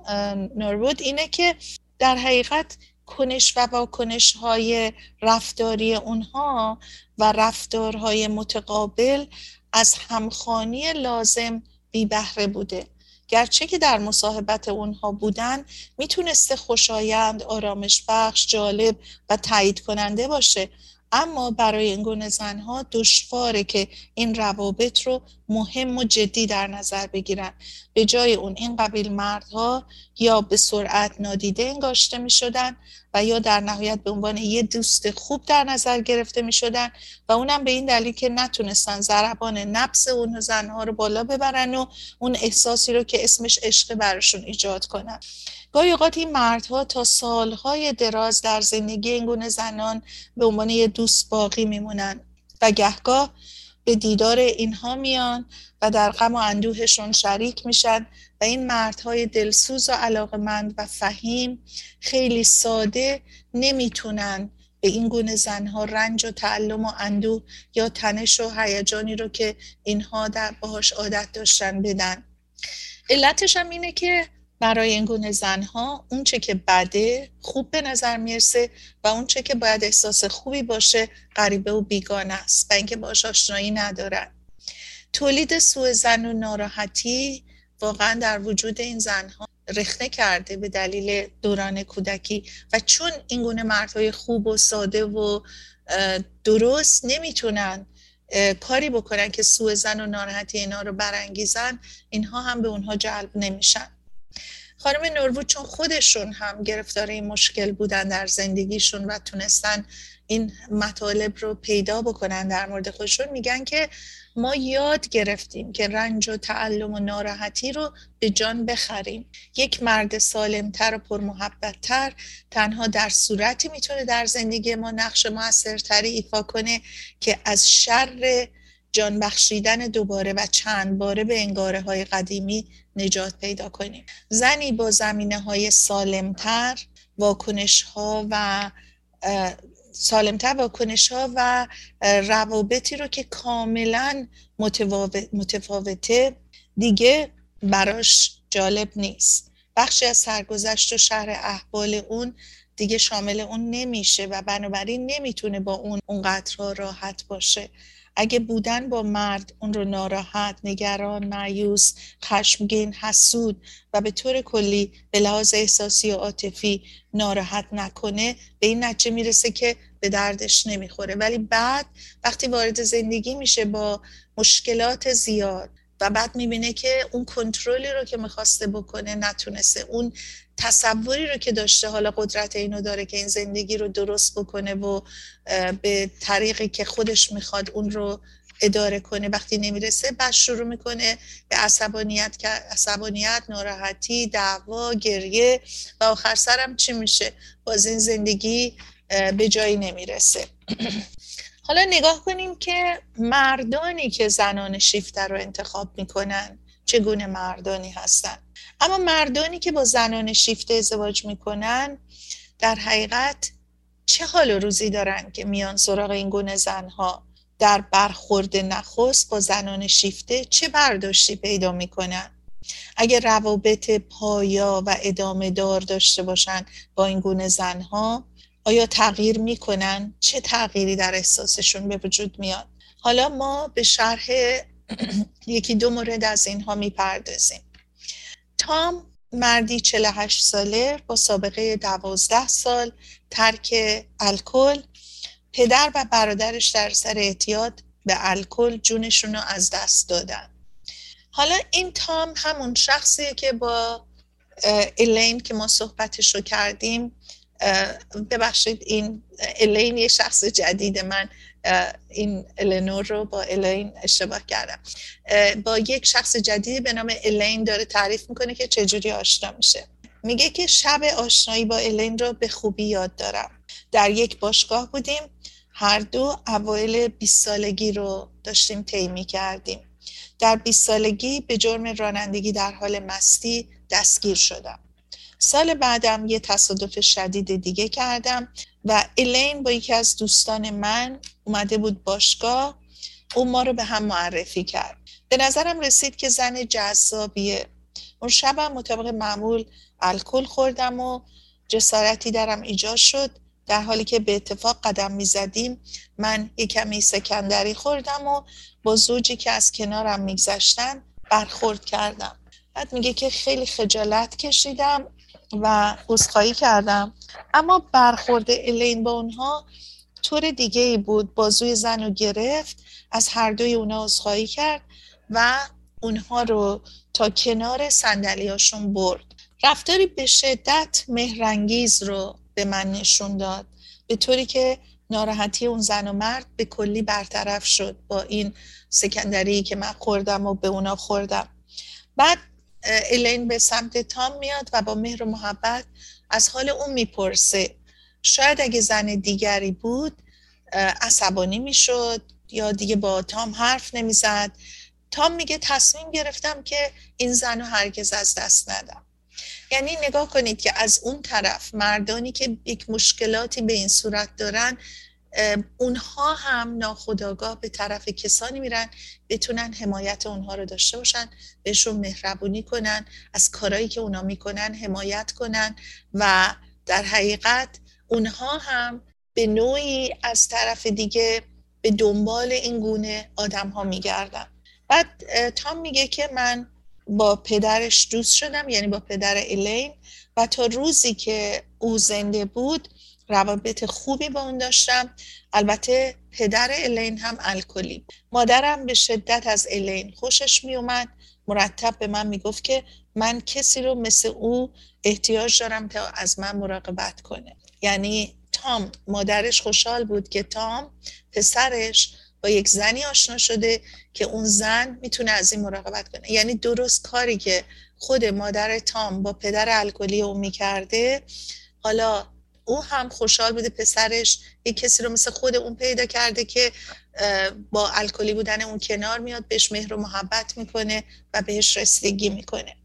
نورود اینه که در حقیقت کنش و واکنش های رفتاری اونها و رفتارهای متقابل از همخانی لازم بی بهره بوده. گرچه که در مصاحبت اونها بودن می‌تونسته خوشایند، آرامش بخش، جالب و تایید کننده باشه. اما برای این گونه زنها دشواره که این روابط رو مهم و جدی در نظر بگیرن. به جای اون این قبیل مردها یا به سرعت نادیده انگاشته می شدن و یا در نهایت به عنوان یه دوست خوب در نظر گرفته می شدن و اونم به این دلیل که نتونستن ضربان نفس اون زنها رو بالا ببرن و اون احساسی رو که اسمش عشق براشون ایجاد کنن. گاهی اوقات این مردها تا سالهای دراز در زندگی این گونه زنان به عنوان یه دوست باقی میمونن و گهگاه به دیدار اینها میان و در غم و اندوهشون شریک میشن و این مردهای دلسوز و علاقمند و فهیم خیلی ساده نمی‌تونن به این گونه زنها رنج و تعلم و اندوه یا تنش و هیجانی رو که اینها در باهاش عادت داشتن بدن. علتش هم اینه که برای این گونه زنها اون چه که بده خوب به نظر می‌رسه و اون چه که باید احساس خوبی باشه غریبه و بیگانه است و اینکه باش آشنایی ندارن. تولید سوء زن و ناراحتی واقعا در وجود این زنها رخنه کرده به دلیل دوران کودکی و چون این گونه مردهای خوب و ساده و درست نمی‌تونن کاری بکنن که سوء زن و ناراحتی اینا رو برانگیزن اینها هم به اونها جلب نمیشن. خانم نوروود چون خودشون هم گرفتار این مشکل بودن در زندگیشون و تونستن این مطالب رو پیدا بکنن در مورد خودشون میگن که ما یاد گرفتیم که رنج و تعلم و ناراحتی رو به جان بخریم. یک مرد سالمتر و پرمحبتتر تنها در صورتی می‌تونه در زندگی ما نقش موثرتری ایفا کنه که از شر جان بخشیدن دوباره و چند باره به انگاره های قدیمی نجات پیدا کنیم. زنی با زمینه های سالمتر واکنش ها و سالمتر واکنش ها و روابطی رو که کاملا متفاوته دیگه براش جالب نیست. بخشی از سرگذشت و شهر احوال اون دیگه شامل اون نمیشه و بنابراین نمی‌تونه با اون اونقدر راحت باشه. اگه بودن با مرد اون رو ناراحت، نگران، معیوس، خشمگین، حسود و به طور کلی به لحاظ احساسی و عاطفی ناراحت نکنه به این نتیجه می‌رسه که به دردش نمی‌خوره. ولی بعد وقتی وارد زندگی میشه با مشکلات زیاد و بعد می‌بینه که اون کنترلی رو که می‌خواسته بکنه نتونسته. اون تصوری رو که داشته حالا قدرت اینو داره که این زندگی رو درست بکنه و به طریقی که خودش می‌خواد اون رو اداره کنه. وقتی نمی‌رسه بعد شروع می‌کنه به عصبانیت عصبانیت ناراحتی دعوا گریه و آخر سرم چی میشه؟ باز این زندگی به جایی نمی‌رسه. حالا نگاه کنیم که مردانی که زنان شیفته رو انتخاب می‌کنن چگونه مردانی هستن. اما مردانی که با زنان شیفته ازدواج می‌کنن در حقیقت چه حال و روزی دارن که میان سراغ این گونه زنها؟ در برخورد نخست با زنان شیفته چه برداشتی پیدا می‌کنن؟ اگر روابط پایا و ادامه دار داشته باشن با این گونه زنها آیا تغییر می‌کنن؟ چه تغییری در احساسشون به وجود میاد؟ حالا ما به شرح یکی دو مورد از اینها می‌پردازیم. تام مردی 48 ساله با سابقه 12 سال ترک الکل. پدر و برادرش در سر اعتیاد به الکل جونشون رو از دست دادن. حالا این تام همون شخصیه که با الین که ما صحبتش رو کردیم ببخشید این الین یه شخص جدید من این الینور رو با الین اشتباه کردم. با یک شخص جدیدی به نام الین داره تعریف می‌کنه که چجوری آشنا میشه. میگه که شب آشنایی با الین رو به خوبی یاد دارم. در یک باشگاه بودیم. هر دو اوایل 20 سالگی رو داشتیم طی کردیم در 20 سالگی به جرم رانندگی در حال مستی دستگیر شدم. سال بعدم یه تصادف شدید دیگه کردم و الین با یکی از دوستان من اومده بود باشگاه او ما رو به هم معرفی کرد. به نظرم رسید که زن جذابیه. اون شبم مطابق معمول الکل خوردم و جسارتی درم ایجاد شد. در حالی که به اتفاق قدم می زدیم من یک کمی سکندری خوردم و با زوجی که از کنارم میگذشتن برخورد کردم. بعد میگه که خیلی خجالت کشیدم. و عذرخواهی کردم. اما برخورد الین با اونها طور دیگه ای بود. بازوی زن رو گرفت از هر دوی اونا عذرخواهی کرد و اونها رو تا کنار صندلیاشون برد. رفتاری به شدت مهرنگیز رو به من نشون داد به طوری که ناراحتی اون زن و مرد به کلی برطرف شد با این سکندری که من خوردم و به اونا خوردم. بعد الین به سمت تام میاد و با مهر و محبت از حال اون می‌پرسه. شاید اگه زن دیگری بود عصبانی می‌شد یا دیگه با تام حرف نمی‌زد. تام میگه تصمیم گرفتم که این زن رو هرگز از دست ندم. یعنی نگاه کنید که از اون طرف مردانی که یک مشکلاتی به این صورت دارن اونها هم ناخداگاه به طرف کسانی میرن بتونن حمایت اونها رو داشته باشن بهشون مهربونی کنن از کارهایی که اونا می‌کنن حمایت کنن و در حقیقت اونها هم به نوعی از طرف دیگه به دنبال این گونه آدم ها میگردن. بعد تام میگه که من با پدرش دوست شدم یعنی با پدر الین و تا روزی که او زنده بود روابط خوبی با اون داشتم. البته پدر الین هم الکلی. مادرم به شدت از الین خوشش می اومد مرتب به من می‌گفت که من کسی رو مثل او احتیاج دارم تا از من مراقبت کنه. یعنی تام مادرش خوشحال بود که تام پسرش با یک زنی آشنا شده که اون زن می‌تونه از این مراقبت کنه. یعنی درست کاری که خود مادر تام با پدر الکلی او می‌کرده حالا او هم خوشحال بوده پسرش یک کسی رو مثل خود اون پیدا کرده که با الکلی بودن اون کنار میاد بهش مهر و محبت می‌کنه و بهش رسیدگی می‌کنه.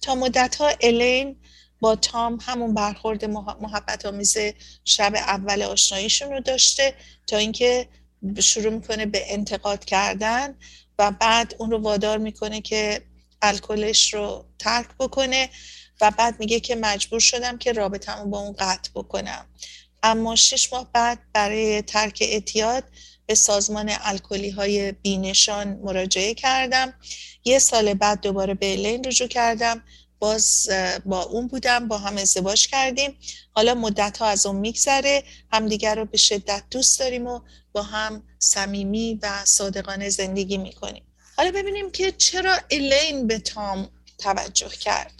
تا مدت ها الین با تام همون برخورد محبت آمیز شب اول آشناییشون رو داشته تا اینکه شروع می‌کنه به انتقاد کردن و بعد اون رو وادار می‌کنه که الکلش رو ترک بکنه. و بعد میگه که مجبور شدم که رابطمو با اون قطع بکنم. اما شش ماه بعد برای ترک اعتیاد به سازمان الکلی های بینشان مراجعه کردم. یه سال بعد دوباره به الین رجوع کردم. باز با اون بودم با هم ازدواج کردیم. حالا مدت ها از اون میگذره. همدیگر رو به شدت دوست داریم و با هم صمیمی و صادقانه زندگی می‌کنیم. حالا ببینیم که چرا الین به تام توجه کرد.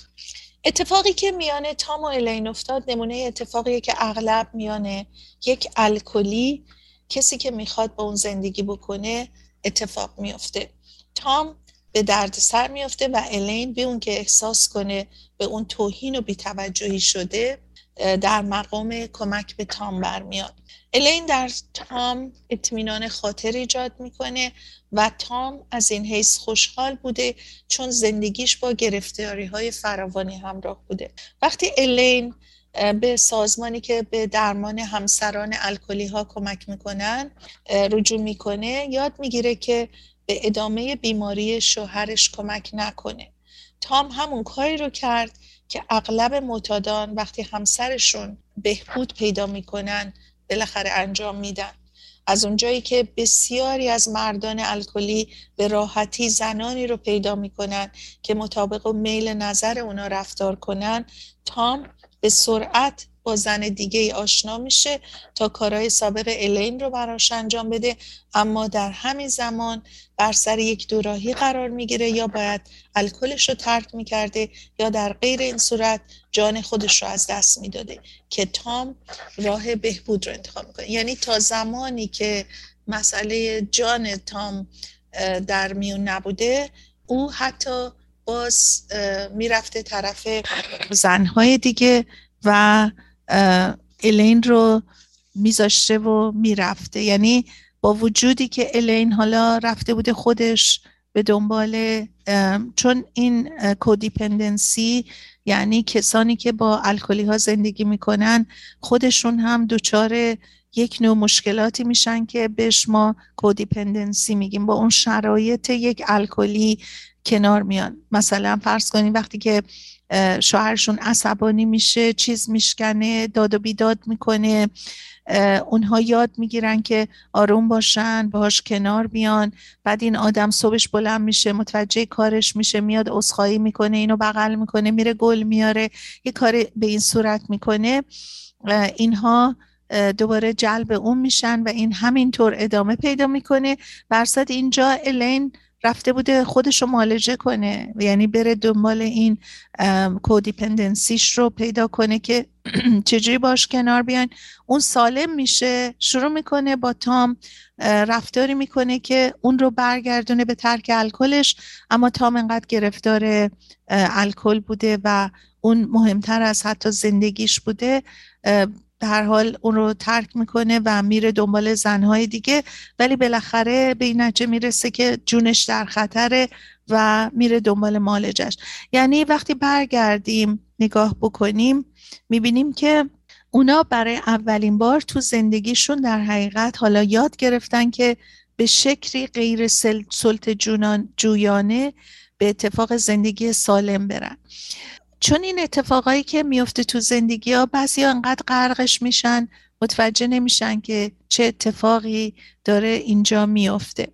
اتفاقی که میان تام و الین افتاد نمونه اتفاقیه که اغلب میان یک الکلی کسی که می‌خواد با اون زندگی بکنه اتفاق میفته تام به درد سر میفته و الین به اون که احساس کنه به اون توهین و بیتوجهی شده در مقام کمک به تام برمیاد. الین در تام اطمینان خاطر ایجاد می‌کنه و تام از این حیث خوشحال بوده چون زندگیش با گرفتاری های فراوانی همراه بوده. وقتی الین به سازمانی که به درمان همسران الکلی ها کمک می‌کنن رجوع می‌کنه یاد می‌گیره که به ادامه بیماری شوهرش کمک نکنه. تام همون کاری رو کرد که اغلب معتادان وقتی همسرشون بهبود پیدا می‌کنن بالاخره انجام میدن. از اونجایی که بسیاری از مردان الکلی به راحتی زنانی رو پیدا می‌کنن که مطابق و میل نظر اونا رفتار کنن تام به سرعت با زن دیگه ای آشنا میشه تا کارهای سابق الین رو براش انجام بده. اما در همین زمان بر سر یک دوراهی قرار می‌گیره یا باید الکلش رو ترک می‌کرده یا در غیر این صورت جان خودش رو از دست می‌داده که تام راه بهبود رو انتخاب می‌کنه. یعنی تا زمانی که مسئله جان تام در میون نبوده او حتی باز می‌رفته طرف زنهای دیگه و الین رو میذاشته و می‌رفته. یعنی با وجودی که الین حالا رفته بوده خودش به دنبال چون این کودیپندنسی یعنی کسانی که با الکلی ها زندگی می‌کنن خودشون هم دچار یک نوع مشکلاتی میشن که بهش ما کودیپندنسی میگیم. با اون شرایط یک الکلی کنار میان. مثلا فرض کنیم وقتی که شوهرشون عصبانی میشه چیز میشکنه داد و بیداد می‌کنه. اونها یاد می‌گیرن که آروم باشن باهاش کنار بیان. بعد این آدم صبحش بلند میشه متوجه کارش میشه میاد عذرخواهی می‌کنه اینو بغل می‌کنه میره گل میاره یه کار به این صورت می‌کنه. اینها دوباره جلب اون میشن و این همینطور ادامه پیدا می‌کنه. برصد اینجا الین رفته بوده خودش رو مالجه کنه. یعنی بره دنبال این کودیپندنسیش رو پیدا کنه که چجوری باش کنار بیان اون سالم میشه شروع می‌کنه با تام رفتاری می‌کنه که اون رو برگردونه به ترک الکلش. اما تام انقدر گرفتار الکل بوده و اون مهمتر از حتی زندگیش بوده. در حال اون رو ترک می‌کنه و میره دنبال زنهای دیگه ولی بالاخره به این نتیجه می‌رسه که جونش در خطره و میره دنبال مالجش. یعنی وقتی برگردیم نگاه بکنیم می‌بینیم که اونا برای اولین بار تو زندگیشون در حقیقت حالا یاد گرفتن که به شکلی غیر سلط جویانه به اتفاق زندگی سالم برن. چون این اتفاقایی که میفته تو زندگی ها بعضی ها انقدر غرقش میشن متوجه نمیشن که چه اتفاقی داره اینجا میفته.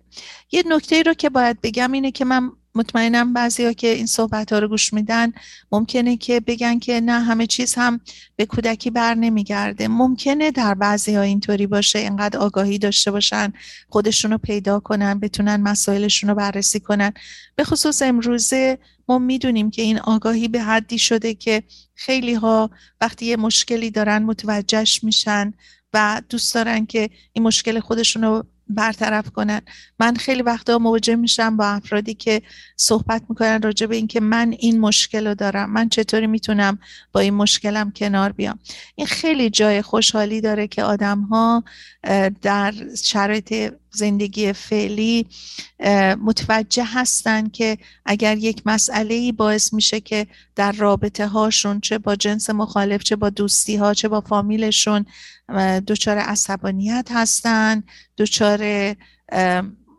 یه نکته رو که باید بگم اینه که من مطمئنم بعضی ها که این صحبت ها رو گوش میدن ممکنه که بگن که نه همه چیز هم به کودکی بر نمیگرده. ممکنه در بعضی ها اینطوری باشه اینقدر آگاهی داشته باشن خودشون رو پیدا کنن بتونن مسائلشون رو بررسی کنن. به خصوص امروزه ما می‌دونیم که این آگاهی به حدی شده که خیلی ها وقتی یه مشکلی دارن متوجهش میشن و دوست دارن که این مشکل خودشون رو برطرف کنن. من خیلی وقتا مواجه میشم با افرادی که صحبت می‌کنن راجع به اینکه من این مشکل رو دارم من چطوری می‌تونم با این مشکلم کنار بیام. این خیلی جای خوشحالی داره که آدم ها در شرایط زندگی فعلی متوجه هستن که اگر یک مسئله باعث میشه که در رابطه هاشون چه با جنس مخالف چه با دوستی ها چه با فامیلشون دچار عصبانیت هستن دچار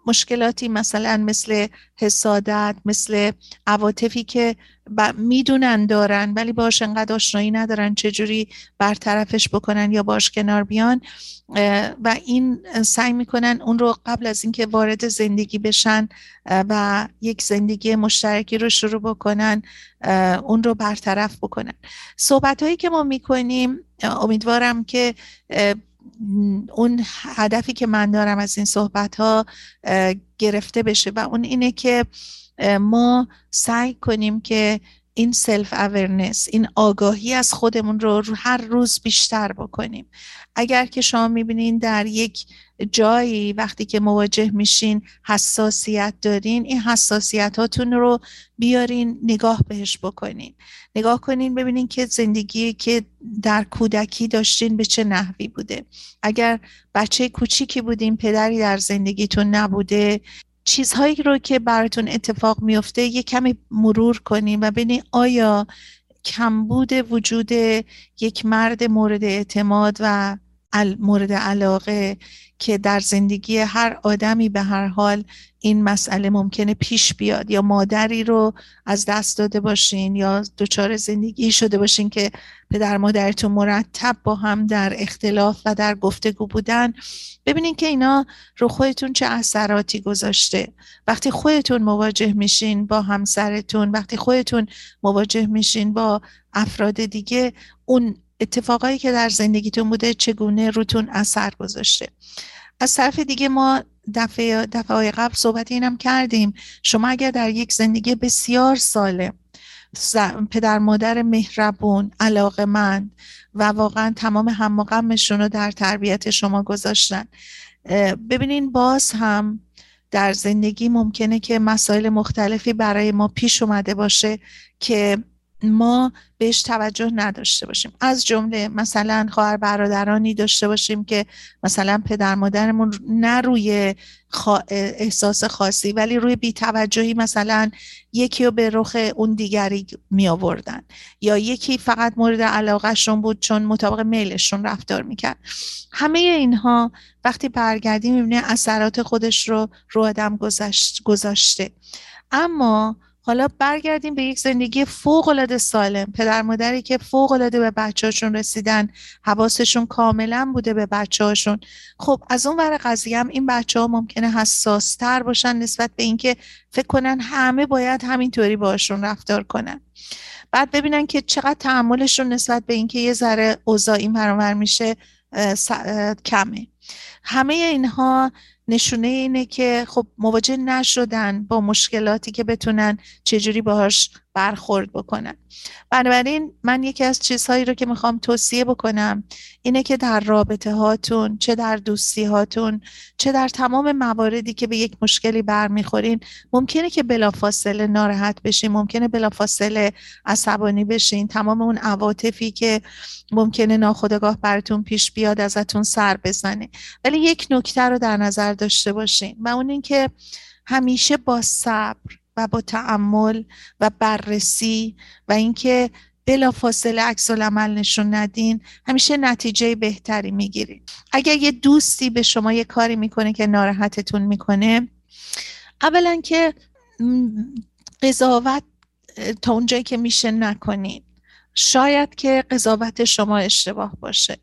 مشکلاتی مثلا مثل حسادت مثل عواطفی که می‌دونن دارن ولی باش انقدر آشنایی ندارن چجوری برطرفش بکنن یا باش کنار بیان و این سعی می‌کنن اون رو قبل از اینکه وارد زندگی بشن و یک زندگی مشترکی رو شروع بکنن اون رو برطرف بکنن. صحبت هایی که ما می‌کنیم امیدوارم که اون هدفی که من دارم از این صحبت ها گرفته بشه و اون اینه که ما سعی کنیم که این self awareness این آگاهی از خودمون رو هر روز بیشتر بکنیم. اگر که شما می‌بینین در یک جایی وقتی که مواجه میشین حساسیت دارین این حساسیت هاتون رو بیارین نگاه بهش بکنین. نگاه کنین ببینین که زندگی که در کودکی داشتین به چه نحوی بوده. اگر بچه کوچیکی بودین پدری در زندگیتون نبوده چیزهایی رو که براتون اتفاق میفته یه کمی مرور کنیم و ببینین آیا کمبود وجود یک مرد مورد اعتماد و مورد علاقه که در زندگی هر آدمی به هر حال این مسئله ممکنه پیش بیاد یا مادری رو از دست داده باشین یا دچار زندگی شده باشین که پدر مادرتون مرتب با هم در اختلاف و در گفتگو بودن ببینین که اینا رو خودتون چه اثراتی گذاشته. وقتی خودتون مواجه میشین با همسرتون وقتی خودتون مواجه میشین با افراد دیگه اون اتفاقایی که در زندگیتون بوده چگونه روتون اثر گذاشته؟ از طرف دیگه ما دفعه دفعه قبل صحبت اینم کردیم. شما اگر در یک زندگی بسیار سالم پدر مادر مهربون علاقمند و واقعا تمام هم رو در تربیت شما گذاشتن ببینین باز هم در زندگی ممکنه که مسائل مختلفی برای ما پیش اومده باشه که ما بهش توجه نداشته باشیم. از جمله مثلا خواهر برادرانی داشته باشیم که مثلا پدر مادرمون نه روی احساس خاصی ولی روی بیتوجهی مثلا یکی رو به رخ اون دیگری می آوردن. یا یکی فقط مورد علاقهشون بود چون مطابق میلشون رفتار می‌کرد. همه اینها وقتی برگردیم می‌بینه اثرات خودش رو رو آدم گذاشته. اما حالا برگردیم به یک زندگی فوق العاده سالم. پدر مادری که فوق العاده به بچه‌هاشون رسیدن حواسشون کاملا بوده به بچه‌هاشون. خب از اون ور قضیه هم این بچه ها ممکنه حساس تر باشن نسبت به اینکه فکر کنن همه باید همینطوری باشون رفتار کنن. بعد ببینن که چقدر تحملشون نسبت به اینکه یه ذره اوضاع این میشه کمه. همه اینها نشونه اینه که خب مواجه نشدن با مشکلاتی که بتونن چجوری باهاش برخورد بکنن بنابراین من یکی از چیزهایی رو که می‌خوام توصیه بکنم اینه که در رابطه هاتون چه در دوستی هاتون چه در تمام مواردی که به یک مشکلی برمیخورین ممکنه که بلافاصله ناراحت بشین ممکنه بلافاصله عصبانی بشین. تمام اون عواطفی که ممکنه ناخودآگاه براتون پیش بیاد ازتون سر بزنه. ولی یک نکته رو در نظر داشته باشین و اون اینکه همیشه با صبر و با تعمل و بررسی و اینکه بلا فاصله عکس العمل نشون ندین همیشه نتیجه بهتری می‌گیرین. اگر یه دوستی به شما یه کاری می‌کنه که ناراحتتون می‌کنه اولا که قضاوت تا اونجایی که میشه نکنین. شاید که قضاوت شما اشتباه باشه.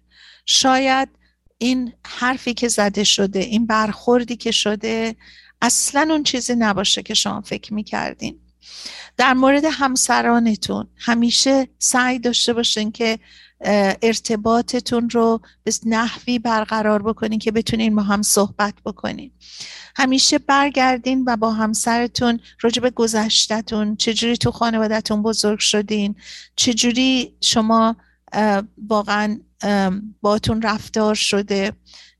شاید این حرفی که زده شده این برخوردی که شده اصلا اون چیزی نباشه که شما فکر می‌کردین. در مورد همسرانتون همیشه سعی داشته باشین که ارتباطتون رو به نحوی برقرار بکنین که بتونین با هم صحبت بکنین. همیشه برگردین و با همسرتون راجع به گذشتتون چجوری تو خانوادهتون بزرگ شدین چجوری شما واقعا باتون رفتار شده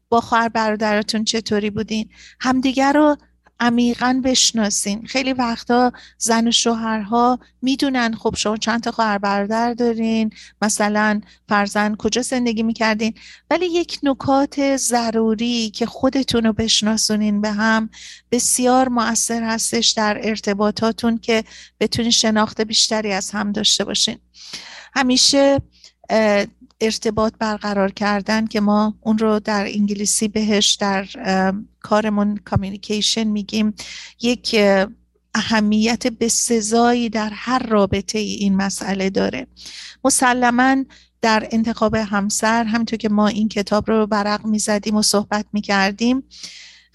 با خواهر برادرتون چطوری بودین. همدیگر رو عمیقا بشناسین. خیلی وقتا زن و شوهرها می‌دونن خب شما چند تا خواهر برادر دارین مثلا فرزن کجا زندگی می‌کردین؟ ولی یک نکات ضروری که خودتون رو بشناسونین به هم بسیار مؤثر هستش در ارتباطاتون که بتونین شناخت بیشتری از هم داشته باشین. همیشه ارتباط برقرار کردن که ما اون رو در انگلیسی بهش در کارمون کامیونیکیشن میگیم یک اهمیت بسزایی در هر رابطه ای این مسئله داره. مسلما در انتخاب همسر همینطور که ما این کتاب رو برق می‌زدیم و صحبت می‌کردیم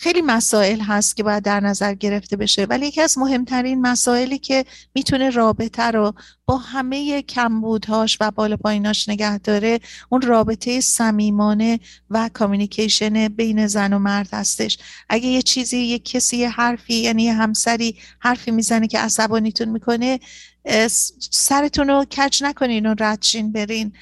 خیلی مسائل هست که باید در نظر گرفته بشه. ولی یکی از مهمترین مسائلی که می‌تونه رابطه رو با همه کمبودهاش و بالا پاییناش نگه داره اون رابطه صمیمانه و کامیونیکیشن بین زن و مرد هستش. اگه یه چیزی یه کسی یه حرفی یعنی یه همسری حرفی می‌زنه که عصبانیتون می‌کنه سرتون رو کج نکنین و ردشین برین.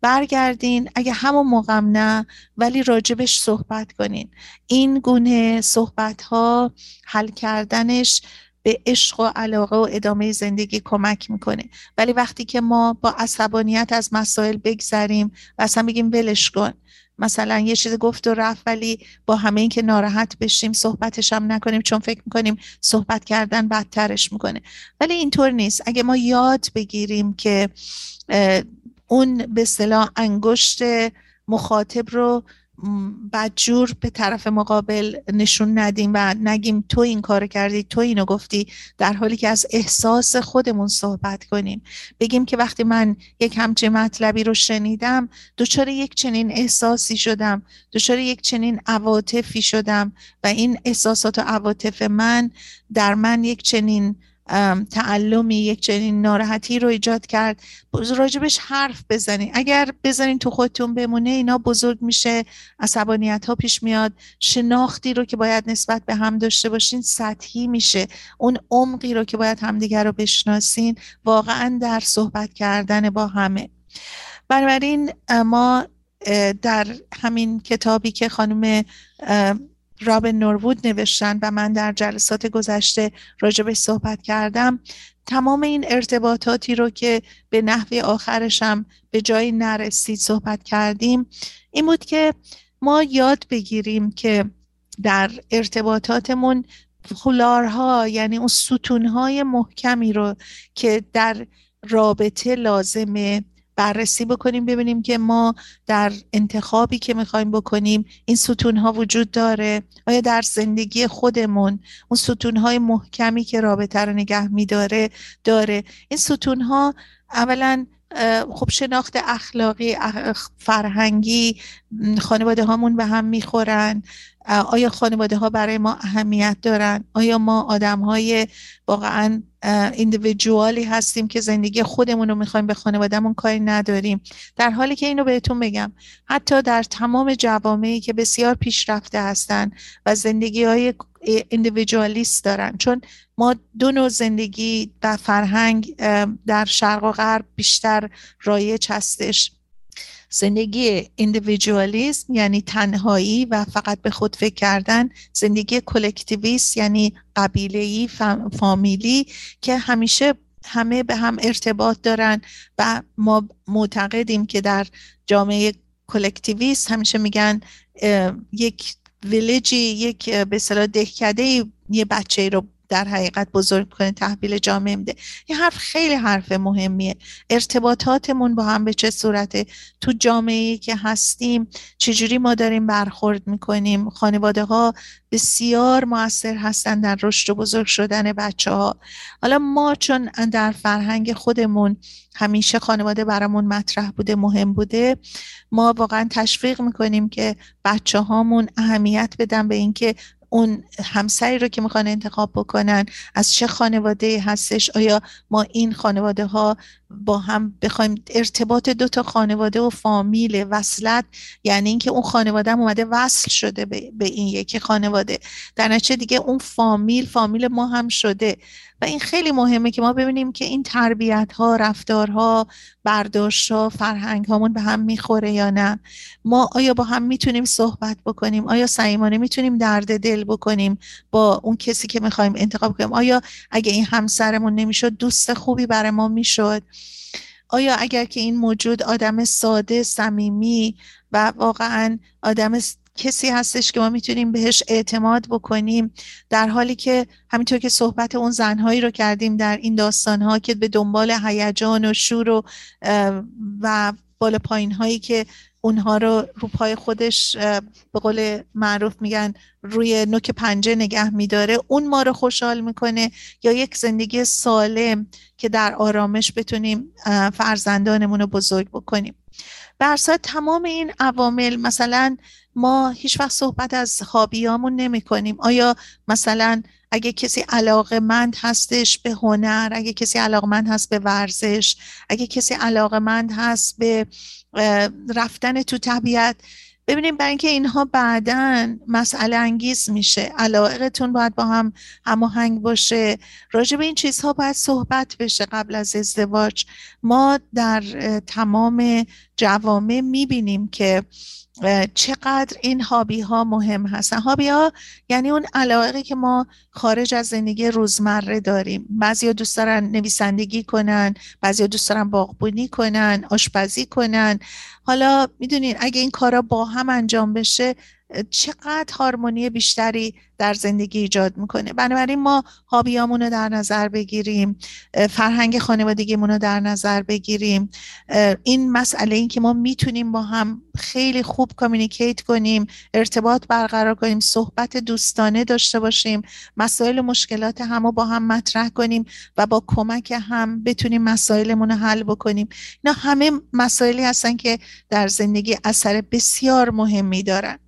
برگردین. اگه همون موقع نه ولی راجبش صحبت کنین. این گونه صحبت ها حل کردنش به عشق و علاقه و ادامه زندگی کمک می‌کنه. ولی وقتی که ما با عصبانیت از مسائل بگذریم و اصلا بگیم ولش کن. مثلا یه چیز گفت و رفت ولی با همه این که ناراحت بشیم صحبتش هم نکنیم چون فکر می‌کنیم صحبت کردن بدترش می‌کنه. ولی اینطور نیست. اگه ما یاد بگیریم که اون به صلاح انگشت مخاطب رو بدجور به طرف مقابل نشون ندیم و نگیم تو این کار کردی تو اینو گفتی در حالی که از احساس خودمون صحبت کنیم. بگیم که وقتی من یک همچین مطلبی رو شنیدم دچار یک چنین احساسی شدم دچار یک چنین عواطفی شدم و این احساسات و عواطف من در من یک چنین تعلمی یک چنین ناراحتی رو ایجاد کرد. راجبش حرف بزنین اگر بزنین تو خودتون بمونه اینا بزرگ میشه عصبانیت ها پیش میاد. شناختی رو که باید نسبت به هم داشته باشین سطحی میشه. اون عمقی رو که باید همدیگر رو بشناسین واقعا در صحبت کردن با همه. بنابراین ما در همین کتابی که خانم رابن نوروود نوشتن و من در جلسات گذشته راجبش صحبت کردم. تمام این ارتباطاتی رو که به نحوه آخرشم به جایی نرسید صحبت کردیم. این بود که ما یاد بگیریم که در ارتباطاتمون خلارها یعنی اون ستونهای محکمی رو که در رابطه لازمه بررسی بکنیم ببینیم که ما در انتخابی که می‌خوایم بکنیم این ستون ها وجود داره؟ آیا در زندگی خودمون اون ستون های محکمی که رابطه رو نگه میداره داره؟ این ستون ها اولا خب شناخت اخلاقی فرهنگی خانواده هامون به هم می‌خورن. آیا خانواده ها برای ما اهمیت دارن؟ آیا ما آدم های واقعا ایندیویدوالی هستیم که زندگی خودمون رو می‌خوایم به خانوادهمون کاری نداریم؟ در حالی که اینو بهتون بگم حتی در تمام جوامعی که بسیار پیشرفته هستن و زندگی های ایندیویدوالیست دارن چون ما دو نوع زندگی و فرهنگ در شرق و غرب بیشتر رایج هستش. زندگی اندیویدوالیسم یعنی تنهایی و فقط به خود فکر کردن زندگی کلکتیویست یعنی قبیله‌ای فامیلی که همیشه همه به هم ارتباط دارن و ما معتقدیم که در جامعه کلکتیویست همیشه میگن یک ویلیجی یک به صلاح دهکده یه بچه رو در حقیقت بزرگ کنه تحویل جامعه میده. این حرف خیلی حرف مهمیه. ارتباطاتمون با هم به چه صورته؟ تو جامعه که هستیم چجوری ما داریم برخورد می‌کنیم؟ خانواده ها بسیار موثر هستن در رشد و بزرگ شدن بچه ها حالا ما چون در فرهنگ خودمون همیشه خانواده برامون مطرح بوده مهم بوده ما واقعا تشویق می‌کنیم که بچه هامون اهمیت بدن به اینکه اون همسری رو که می‌خوان انتخاب بکنن از چه خانواده هستش؟ آیا ما این خانواده ها با هم بخوایم ارتباط دو تا خانواده و فامیل وصلت یعنی اینکه اون خانواده هم اومده وصل شده به, به این یکی خانواده. در نتیجه دیگه اون فامیل فامیل ما هم شده. و این خیلی مهمه که ما ببینیم که این تربیت ها رفتارها برداشت ها فرهنگ هامون به هم می‌خوره یا نه. ما آیا با هم می‌تونیم صحبت بکنیم؟ آیا سعیمانه می‌تونیم درد دل بکنیم با اون کسی که می‌خوایم انتخاب کنیم؟ آیا اگه این همسرمون نمی‌شد دوست خوبی برای ما می‌شد؟ آیا اگر که این موجود آدم ساده صمیمی و واقعا آدم کسی هستش که ما می‌تونیم بهش اعتماد بکنیم در حالی که همینطور که صحبت اون زنهایی رو کردیم در این داستانها که به دنبال هیجان و شور و و بالا پایین هایی که اونها رو رو پای خودش به قول معروف میگن روی نوک پنجه نگه میداره. اون ما رو خوشحال می‌کنه یا یک زندگی سالم که در آرامش بتونیم فرزندانمون رو بزرگ بکنیم. برسات تمام این عوامل مثلا ما هیچ وقت صحبت از هابیامون نمی کنیم آیا مثلا اگه کسی علاقمند هستش به هنر اگه کسی علاقمند هست به ورزش اگه کسی علاقمند هست به رفتن تو طبیعت. ببینیم برای اینکه اینها بعدا مسئله انگیز میشه. علاقتون باید با هم هماهنگ باشه. راجع به این چیزها باید صحبت بشه قبل از ازدواج. ما در تمام جوامع می‌بینیم که چقدر این هابی ها مهم هستن. هابی ها یعنی اون علاقه که ما خارج از زندگی روزمره داریم. بعضی دوست دارن نویسندگی کنن بعضی دوست دارن باغبونی کنن آشپزی کنن. حالا می‌دونین اگه این کارا با هم انجام بشه چقدر هارمونی بیشتری در زندگی ایجاد می‌کنه. بنابراین ما هابیامون رو در نظر بگیریم فرهنگ خانوادگیمون رو در نظر بگیریم. این مسئله این که ما می‌تونیم با هم خیلی خوب کامیونیکیت کنیم ارتباط برقرار کنیم صحبت دوستانه داشته باشیم مسائل و مشکلات هم رو با هم مطرح کنیم و با کمک هم بتونیم مسائلمون رو حل بکنیم. اینا همه مسائلی هستن که در زندگی اثر بسیار مهمی دارن.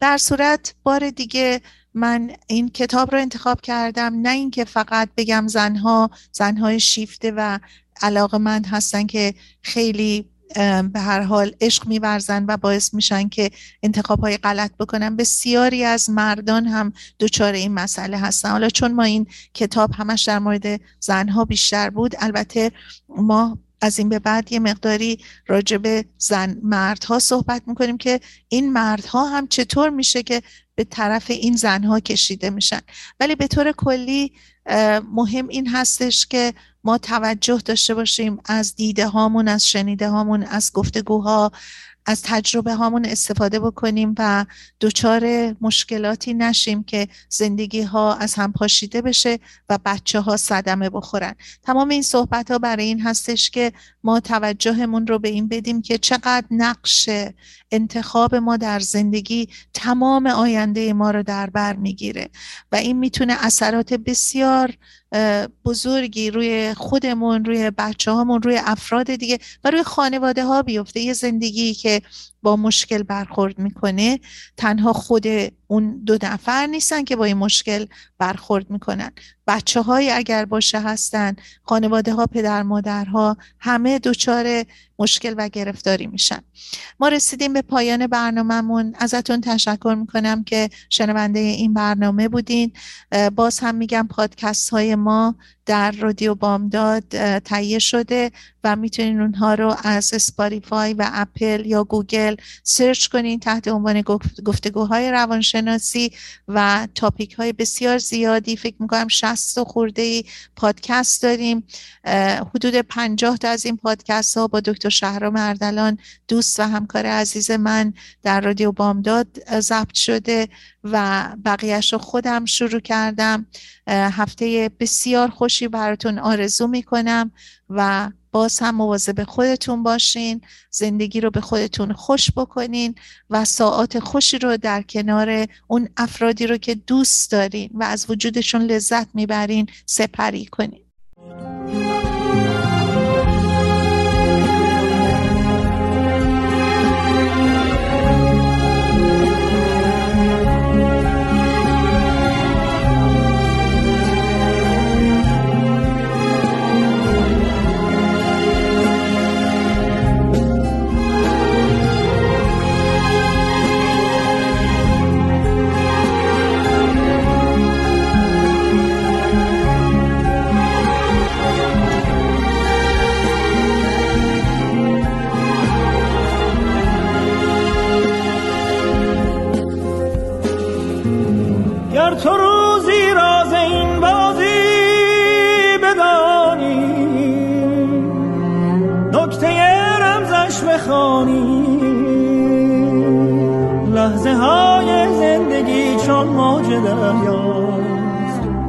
در صورت بار دیگه من این کتاب رو انتخاب کردم نه اینکه فقط بگم زنها زنهای شیفته و علاقه مند هستن که خیلی به هر حال عشق میورزن و باعث میشن که انتخاب های غلط بکنن. بسیاری از مردان هم دچار این مسئله هستن. حالا چون ما این کتاب همش در مورد زنها بیشتر بود البته ما از این به بعد یه مقداری راجع به زن مردها صحبت می‌کنیم که این مردها هم چطور میشه که به طرف این زنها کشیده میشن. ولی به طور کلی مهم این هستش که ما توجه داشته باشیم از دیده هامون از شنیده هامون از گفتگوها از تجربه هامون استفاده بکنیم و دچار مشکلاتی نشیم که زندگی ها از هم پاشیده بشه و بچه ها صدمه بخورن. تمام این صحبت ها برای این هستش که ما توجهمون رو به این بدیم که چقدر نقش انتخاب ما در زندگی تمام آینده ما رو در بر می‌گیره و این می‌تونه اثرات بسیار بزرگی روی خودمون روی بچه هامون روی افراد دیگه و روی خانواده ها بیفته. یه زندگی که با مشکل برخورد می‌کنه تنها خود اون دو نفر نیستن که با این مشکل برخورد می‌کنن. بچه های اگر باشه هستن خانواده ها پدر مادرها همه دچار مشکل و گرفتاری میشن. ما رسیدیم به پایان برنامهمون. ازتون تشکر می‌کنم که شنونده این برنامه بودین. باز هم میگم پادکست های ما در رادیو بامداد تهیه شده و می‌تونین اونها رو از Spotify و اپل یا گوگل سرچ کنین تحت عنوان گفتگوهای روانشناسی و تاپیک های بسیار زیادی. فکر می‌کنم 60 خورده ای پادکست داریم. حدود 50 تا از این پادکست ها با دکتر شهرام اردلان دوست و همکار عزیز من در رادیو بامداد ضبط شده. و بقیهش رو خودم شروع کردم. هفته بسیار خوشی براتون آرزو می‌کنم و باز هم مواظب خودتون باشین زندگی رو به خودتون خوش بکنین و ساعات خوشی رو در کنار اون افرادی رو که دوست دارین و از وجودشون لذت می‌برین سپری کنین.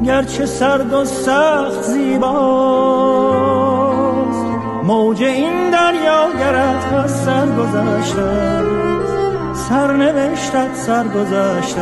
گرچه سرد و سخت زیباست. موج این دریا گرد از سر گذشته سرنوشتت سر گذشته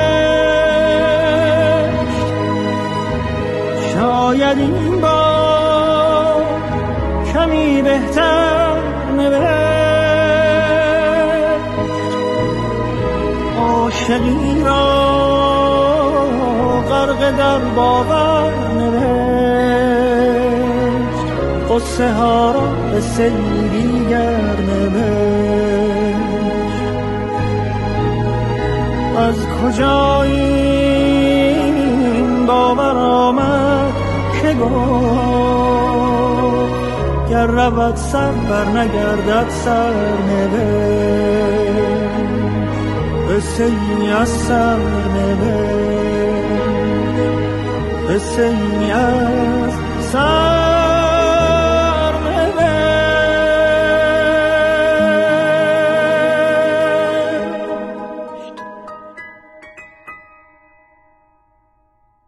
شاید این کمی بهتر نوشت. عاشقی را در باور نوشت. قصه ها را به سیری نوشت. از کجا این باور آمد؟ گفت گر رود سر بر نگردد سر نوشت قصه ای از سر نوشت قصه ای از سر